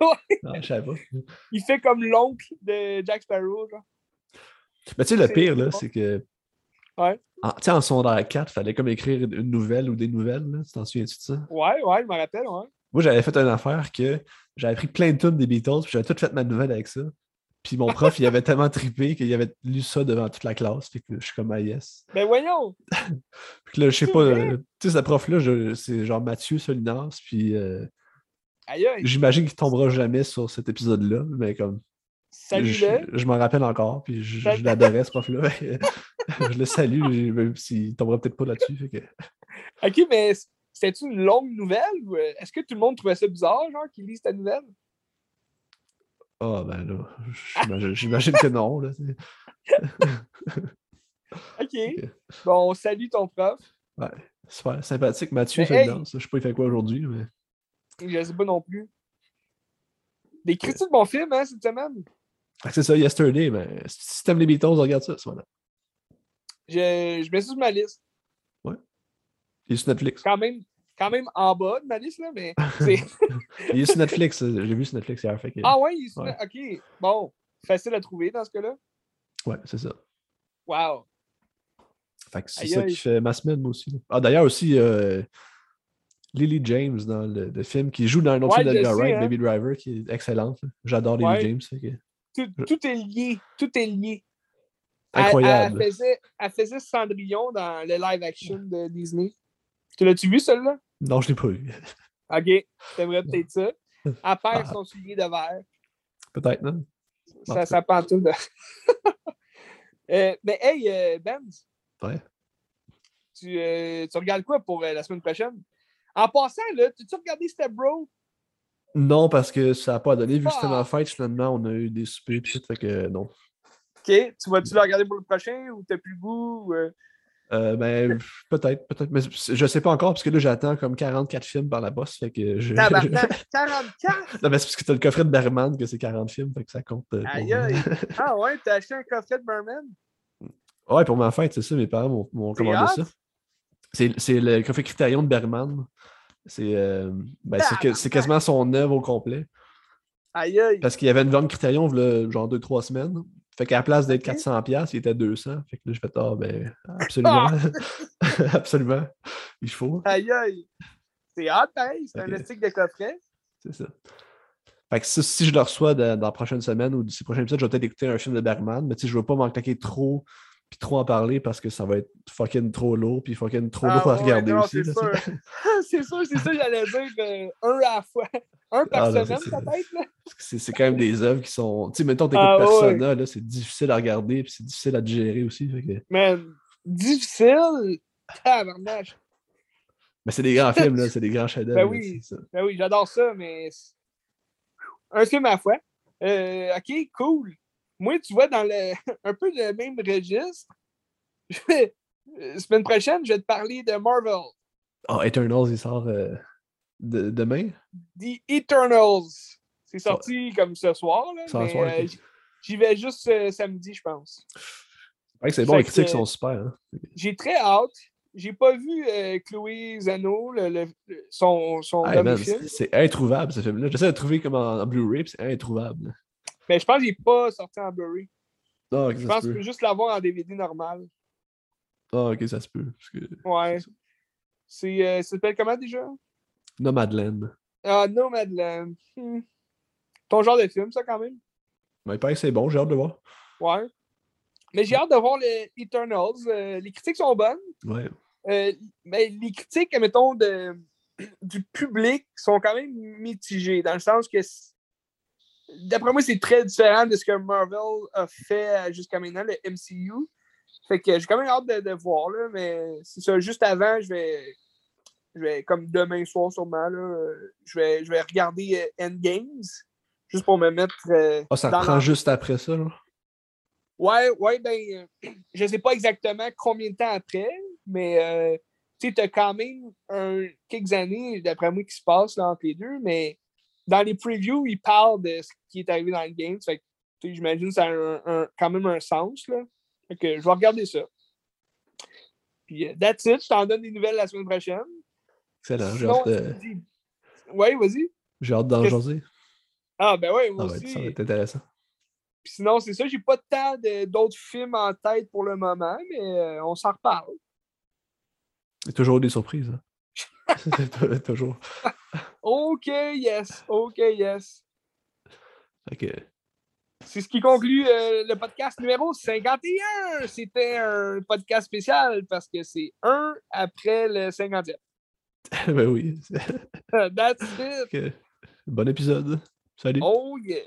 Ouais. Non, je savais pas. Il fait comme l'oncle de Jack Sparrow, genre. Mais tu sais, le C'est- pire, là, c'est c'est que. Ouais. En, tu sais, en secondaire 4, il fallait comme écrire une nouvelle ou des nouvelles. Là. Tu t'en souviens-tu de ça? Ouais, ouais, je me rappelle, ouais. Moi, j'avais fait une affaire que j'avais pris plein de tunes des Beatles, puis j'avais tout fait ma nouvelle avec ça. Puis mon prof, il avait tellement trippé qu'il avait lu ça devant toute la classe. Puis que je suis comme, ah yes. Ben voyons! Puis là, je sais pas, euh, tu sais, ce prof-là, c'est genre Mathieu Solinas, puis euh, j'imagine qu'il tombera jamais sur cet épisode-là, mais comme, Salut, je, m'en rappelle encore, puis je, Salut. je l'adorais, ce prof-là. je le salue, même s'il tombera peut-être pas là-dessus. fait que- Ok, mais c'était-tu une longue nouvelle ou euh, est-ce que tout le monde trouvait ça bizarre, genre, qu'il lise ta nouvelle? Ah, ben là, j'imagine- j'imagine que non. Là. Ok. Bon, on salue ton prof. ouais, super sympathique. Mathieu Mais hey! Solinas, je sais pas, il fait quoi aujourd'hui, mais Je sais pas non plus. Des critiques de bon film, hein, cette semaine? C'est ça, Yesterday, mais si t'aimes les Beatles, regarde ça, voilà. Je, je mets ça sur ma liste. Il est sur Netflix. Quand même, quand même en bas de ma liste, là, mais. Il est sur Netflix, euh, j'ai vu sur Netflix hier. Fait que... ah ouais, il est sur- Ouais. OK. Bon. Facile à trouver dans ce cas-là. Ouais, c'est ça. Wow. Fait que c'est ça qui fait ma semaine, moi aussi. Ah, d'ailleurs, aussi, euh, Lily James dans le, le film qui joue dans un autre Ouais, film d'Edgar Wright, hein. Baby Driver, qui est excellente. J'adore Lily Ouais. James. fait que- Tout, tout est lié. Tout est lié. Elle- Incroyable. Elle, faisait, elle faisait Cendrillon dans le live action de Disney. Tu l'as-tu vu, celle-là? Non, je l'ai pas vu. OK. T'aimerais peut-être ça. Elle perd Ah. son soulier de verre. Peut-être, non? En Ça, ça pend tout. Euh, mais hey, euh, Benz, Ouais. tu, euh, tu regardes quoi pour euh, la semaine prochaine? En passant, là, tu regardé Step Bro? Non, parce que ça n'a pas donné. Vu que c'était Ah. ma fête, finalement, on a eu des soupers et tout. Fait que non. OK. Tu vas-tu le regarder pour le prochain ou t'as plus le goût? ou, euh? Euh, ben, peut-être, peut-être. Mais je sais pas encore, parce que là, j'attends comme 44 films par la bosse. Fait que je. Tabarnak, 44! non, mais c'est parce que t'as le coffret de Berman que c'est 40 films. Fait que ça compte. euh, Aïe, aïe. Ah ouais, t'as acheté un coffret de Merman? Ouais, pour ma fête, c'est ça, mes parents m'ont- commandé hot. ça. C'est le coffret Critérion de Bergman. C'est euh, ben, c'est quasiment son œuvre au complet. Aïe, aïe. Parce qu'il y avait une vente Critérion, genre 2-3 semaines. Fait qu'à la place d'être Ok. 400$, il était 200$. Fait que là, je fais, ah, ben, absolument. absolument. Il faut. Aïe, aïe. C'est hot, pareil. C'est un estique de coffret. C'est ça. Fait que si je le reçois dans, dans la prochaine semaine ou d'ici prochain épisode, je vais peut-être écouter un film de Bergman, mais tu sais, je veux pas m'en claquer trop puis trop en parler parce que ça va être fucking trop lourd puis fucking trop Ah, lourd à ouais, regarder non, aussi. c'est sûr. c'est sûr, c'est ça, j'allais dire. euh, un à la fois. Un par Ah, semaine, peut-être. C'est quand même des œuvres qui sont. Tu sais, mettons, t'écoutes Ah, ouais. Persona, là, c'est difficile à regarder puis c'est difficile à digérer aussi. que- Man, difficile? Tabarnak. Mais c'est des grands films, là, c'est des grands chefs-d'œuvre. Ben oui. Ben oui, j'adore ça, mais. Un film à la fois. Euh, ok, cool. Moi, tu vois, dans le... un peu le même registre, je vais- euh, semaine prochaine, je vais te parler de Marvel. Ah, Eternals, il sort euh, de- demain? The Eternals. C'est sorti comme ce soir, là, mais soir, euh, j'y vais juste euh, samedi, je pense. Ouais, c'est bon, les critiques que- sont super. hein. J'ai très hâte. J'ai pas vu Chloé Zano, le, le- le- son, son Hey, dernier man, film. c'est introuvable ce film-là. J'essaie de le trouver comme en, en Blu-ray, c'est introuvable. Mais je pense qu'il n'est pas sorti en Blu-ray. Ah, Je pense peut juste l'avoir en DVD normal. Ah, ok, ça se peut. Que... Ouais. C'est, euh, ça s'appelle comment déjà? Nomadland. Ah, No Madeleine. Hmm. Ton genre de film, ça, quand même? Mais que c'est bon, j'ai hâte de voir. Ouais. Mais j'ai hâte de voir les Eternals. Euh, les critiques sont bonnes. Ouais. Euh, mais les critiques, mettons, de, du public sont quand même mitigées, dans le sens que, d'après moi, c'est très différent de ce que Marvel a fait jusqu'à maintenant, le MCU. Fait que j'ai quand même hâte de, de voir, là, mais c'est ça, juste avant, je vais, je vais comme demain soir sûrement, là, euh, je, vais, je vais regarder euh, Endgames, juste pour me mettre euh, Ah, ça dans l'am- juste après ça, là. Ouais, ouais, ben, euh, je sais pas exactement combien de temps après, mais euh, tu sais, t'as quand même un, quelques années, d'après moi, qui se passent là, entre les deux, mais dans les previews, ils parlent de ce qui est arrivé dans le game. Fait que, j'imagine que ça a un- un- quand même un sens, là. Fait que je vais regarder ça. Puis, euh, that's it. Je t'en donne des nouvelles la semaine prochaine. Excellent, j'ai hâte, de- Ouais, vas-y. j'ai hâte d'en jaser. Ah, ben ouais, moi être, aussi. ça va être intéressant. Puis sinon, c'est ça, j'ai pas tant de- d'autres films en tête pour le moment, mais euh, on s'en reparle. Il y a toujours des surprises. hein. toujours. OK, yes. OK, yes. Que, C'est ce qui conclut euh, le podcast numéro 51. C'était un podcast spécial parce que c'est un après le 50e. ben oui. That's it. Que, bon épisode. Salut. Oh yeah.